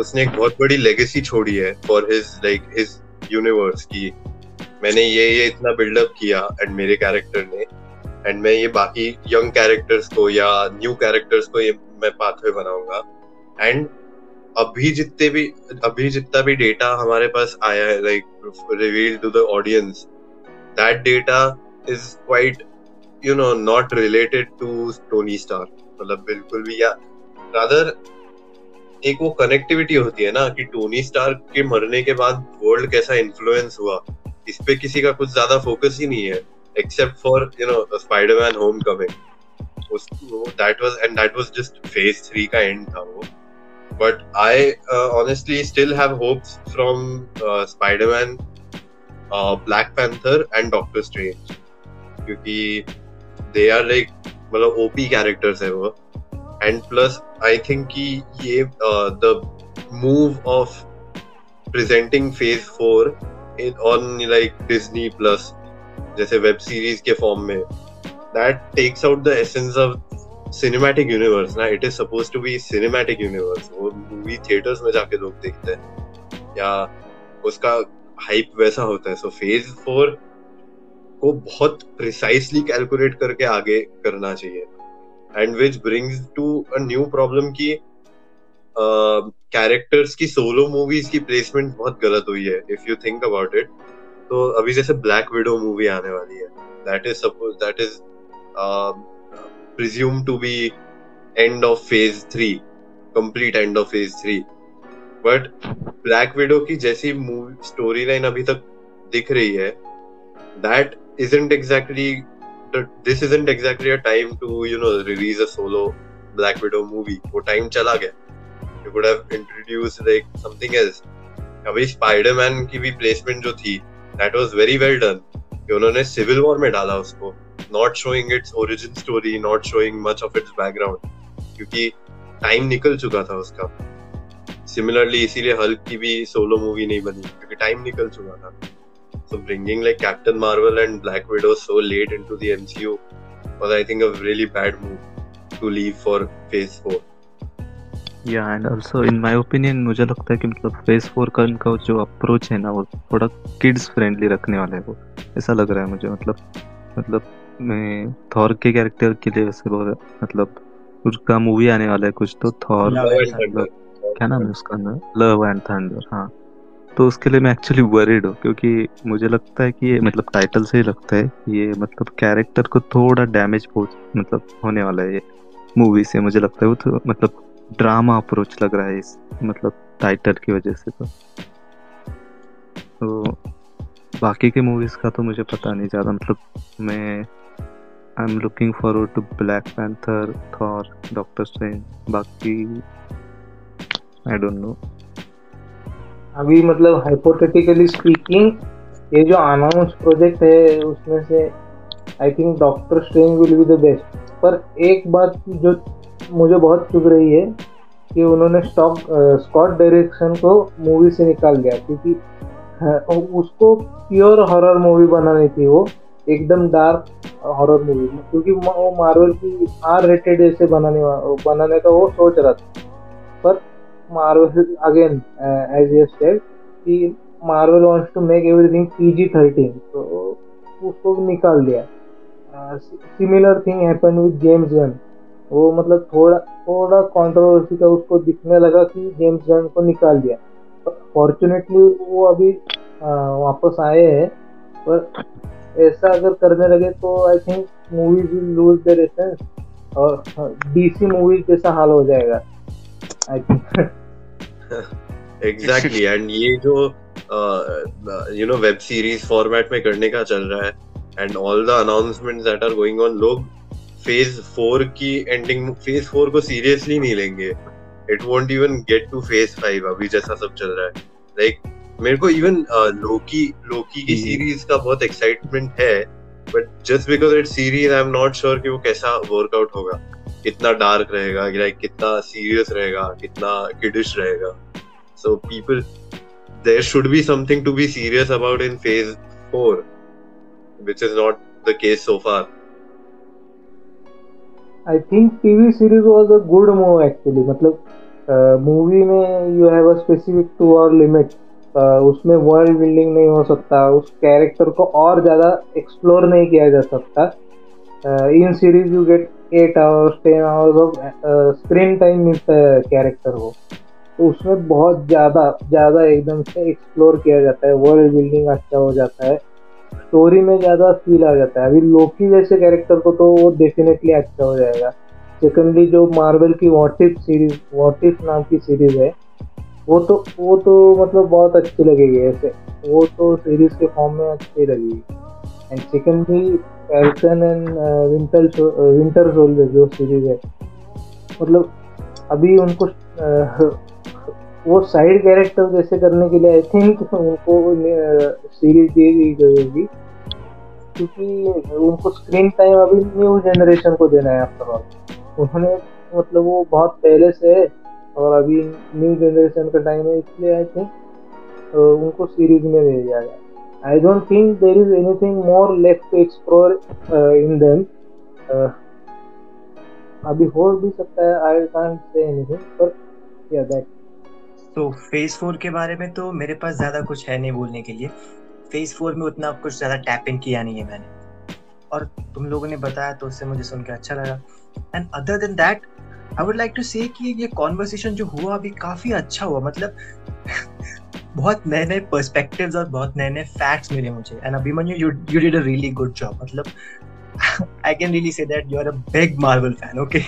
उसने एक बहुत बड़ी लेगेसी छोड़ी है for his like his universe की। मैंने ये ये इतना बिल्डअप किया एंड मेरे कैरेक्टर ने। एंड मैं ये बाकी यंग कैरेक्टर्स को या न्यू कैरेक्टर्स को ये मैं पाथवे बनाऊँगा। एंड अभी जितने भी, अभी जितना भी डेटा हमारे पास आया है like reveal to the audience that data is quite you know not related to Tony Stark मतलब बिल्कुल भी या रादर एक वो कनेक्टिविटी होती है ना, कि टोनी स्टार के मरने के बाद वर्ल्ड कैसा इन्फ्लुएंस हुआ, इस पे किसी का कुछ ज़्यादा फोकस ही नहीं है except for you know Spiderman home coming black panther and doctor क्योंकि दे आर लाइक मतलब ओपी कैरेक्टर्स है वो. And प्लस आई थिंक कि ये the move of presenting Phase Four in, on, like, Disney जैसे वेब सीरीज़ के form में that takes out the essence of cinematic universe ना? It is suppose to be cinematic universe वो movie theatres में जाके लोग देखते हैं। या उसका हाइप वैसा होता है। सो फ़ेज़ फोर को बहुत प्रिसाइसली कैलकुलेट करके आगे करना चाहिए। And which brings to a new problem की कैरेक्टर्स की सोलो मूवीज़ की प्लेसमेंट बहुत गलत हुई है if you think about it तो अभी जैसे ब्लैक विडो मूवी आने वाली है that is suppose that is presume to be end of phase three complete end of phase three but black widow की जैसी मूवी स्टोरी लाइन अभी तक दिख रही है that isn't exactly this isn't exactly a time to you know release a solo black widow movie वो time चला गया you could have introduced like something else अभी स्पाइडरमैन की भी प्लेसमेंट जो थी that was very well done कि उन्होंने सिविल वॉर में डाला उसको not showing its origin story, not showing much of its background. क्योंकि टाइम निकल चुका था उसका सिमिलरली इसीलिए हल्क की भी सोलो मूवी नहीं बनी क्योंकि टाइम निकल चुका था so bringing like Captain Marvel and Black Widow so late into the MCU was I think a really bad move to leave for Phase 4. या and also in my opinion मुझे लगता है कि मतलब फ़ेज़ फोर का इनका जो approach है ना वो थोड़ा किड्स फ्रेंडली रखने वाला है वो। ऐसा लग रहा है मुझे मतलब मतलब मैं थॉर के कैरेक्टर के लिए वैसे बोल मतलब उसका मूवी आने वाला है कुछ तो थॉर Love and क्या नाम है उसका नाम लव एंड थंडर हाँ। तो उसके लिए मैं एक्चुअली वरीड हूँ, क्योंकि मुझे लगता है कि ये मतलब टाइटल से ही लगता है, ये मतलब कैरेक्टर को थोड़ा डैमेज मतलब होने वाला है ये मूवी से, मुझे लगता है वो तो मतलब ड्रामा अप्रोच लग रहा है इस मतलब टाइटल की वजह से तो। तो बाकी के मूवीज़ का तो मुझे पता नहीं ज़्यादा मतलब मैं I am looking forward to black panther Thor doctor strange बाकी आई डोंट नो अभी मतलब हाइपोथेटिकली स्पीकिंग ये जो अनाउंस प्रोजेक्ट है उसमें से I think doctor strange will be the best पर एक बात जो मुझे बहुत चुभ रही है कि उन्होंने स्टॉक स्कॉट डायरेक्शन को मूवी से निकाल दिया क्योंकि हाँ, उसको प्योर हॉरर मूवी बनानी थी वो एकदम डार्क हॉरर मूवी क्योंकि वो मार्वल की आर रेटेड ऐसे बनाने बनाने का वो सोच रहा था। पर Marvel again as you said कि Marvel wants to make everything PG thirteen तो उसको निकाल दिया similar thing happen with James Gunn वो मतलब थोड़ा थोड़ा कंट्रोवर्सी का उसको दिखने लगा कि जेम्स गन को निकाल दिया। फॉर्चुनेटली वो अभी अ, वापस आए हैं। पर ऐसा अगर करने लगे तो I think movies will lose their essence और डीसी मूवीज़ जैसा हाल हो जाएगा। आई थिंक एग्जैक्टली एंड ये जो you know web series format में करने का चल रहा है and all the announcements that are going on लोग फ़ेज़ फोर की एंडिंग फ़ेज़ फोर को सीरियसली नहीं लेंगे. It won't even get to phase five अभी जैसा सब चल रहा है. लाइक like, मेरे को इवन लोकी लोकी की। सीरीज़ का बहुत एक्साइटमेंट है but just because it series I am not sure कि वो कैसा वर्कआउट होगा. कितना डार्क रहेगा लाइक कितना सीरियस रहेगा, कितना किडिश रहेगा। So people, there should be something to be serious about in phase 4 which is not the case so far. I think TV series was a good move actually मतलब movie में you have a specific to और limit उसमें world building नहीं हो सकता, उस character को और ज़्यादा एक्सप्लोर नहीं किया जा सकता। In series you get at hours ten hours of screen time मिलता है कैरेक्टर को तो उसमें बहुत ज़्यादा ज़्यादा एकदम से एक्सप्लोर किया जाता है। वर्ल्ड बिल्डिंग अच्छा हो जाता है। स्टोरी में ज़्यादा फील आ जाता है। अभी लोकी जैसे कैरेक्टर को तो वो डेफिनेटली अच्छा हो जाएगा। सेकेंडली जो मार्वल की वॉटिफ सीरीज़ वॉटिफ नाम की सीरीज़ है, वो तो वो तो मतलब बहुत अच्छी लगेगी ऐसे। वो तो सीरीज़ के फॉर्म में अच्छी लगेगी। And secondly Falcon and winter winter soldier जो सीरीज़ है। मतलब अभी उनको वो साइड कैरेक्टर जैसे करने के लिए आई थिंक उनको सीरीज़ दे दी गई होगी, क्योंकि उनको स्क्रीन टाइम अभी न्यू जनरेशन को देना है आफ्टर ऑल उन्होंने मतलब वो बहुत पहले से है और अभी न्यू जनरेशन का टाइम है, इसलिए आई थिंक उनको सीरीज़ में दे दिया गया I don't think there is anything more left to explore in them अभी हो भी सकता है आई कांट से एनीथिंग पर या दैट तो फ़ेज़ फोर के बारे में तो मेरे पास ज़्यादा कुछ है नहीं बोलने के लिए। फ़ेज़ फोर में उतना कुछ ज़्यादा टैप इन किया नहीं है मैंने। और तुम लोगों ने बताया तो उससे मुझे सुन के अच्छा लगा। And other than that I would like to say कि ये कॉन्वर्सेशन जो हुआ अभी काफ़ी अच्छा हुआ। मतलब बहुत नए नए पर्सपेक्टिव्स और बहुत नए नए फैक्ट्स मिले मुझे and Abhimanyu you you did a really good job मतलब I can really say that you are a big Marvel fan okay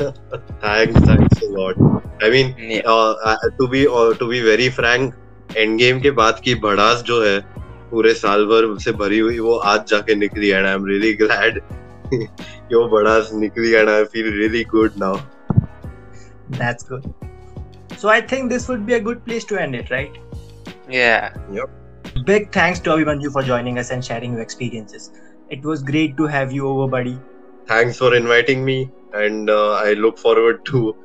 thanks thanks a lot i mean Yeah. uh, uh, to be uh, to be very frank end game के बाद की भड़ास जो है पूरे साल भर से भरी हुई वो आज जाके निकली and I am really glad कि वो भड़ास निकली and I feel really good now That's good. So I think this would be a good place to end it, right? Yeah. Yep. Big thanks to Abhimanyu for joining us and sharing your experiences. It was great to have you over, buddy. Thanks for inviting me, and uh, I look forward to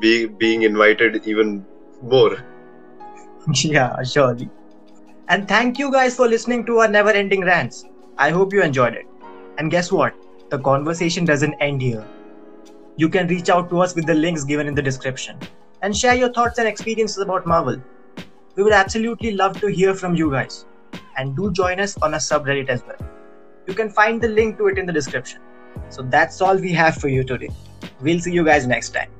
be being invited even more. yeah, surely. And thank you guys for listening to our never ending rants. I hope you enjoyed it. And guess what? The conversation doesn't end here. You can reach out to us with the links given in the description and share your thoughts and experiences about Marvel. We would absolutely love to hear from you guys. And do join us on a subreddit as well. You can find the link to it in the description. So that's all we have for you today. We'll see you guys next time.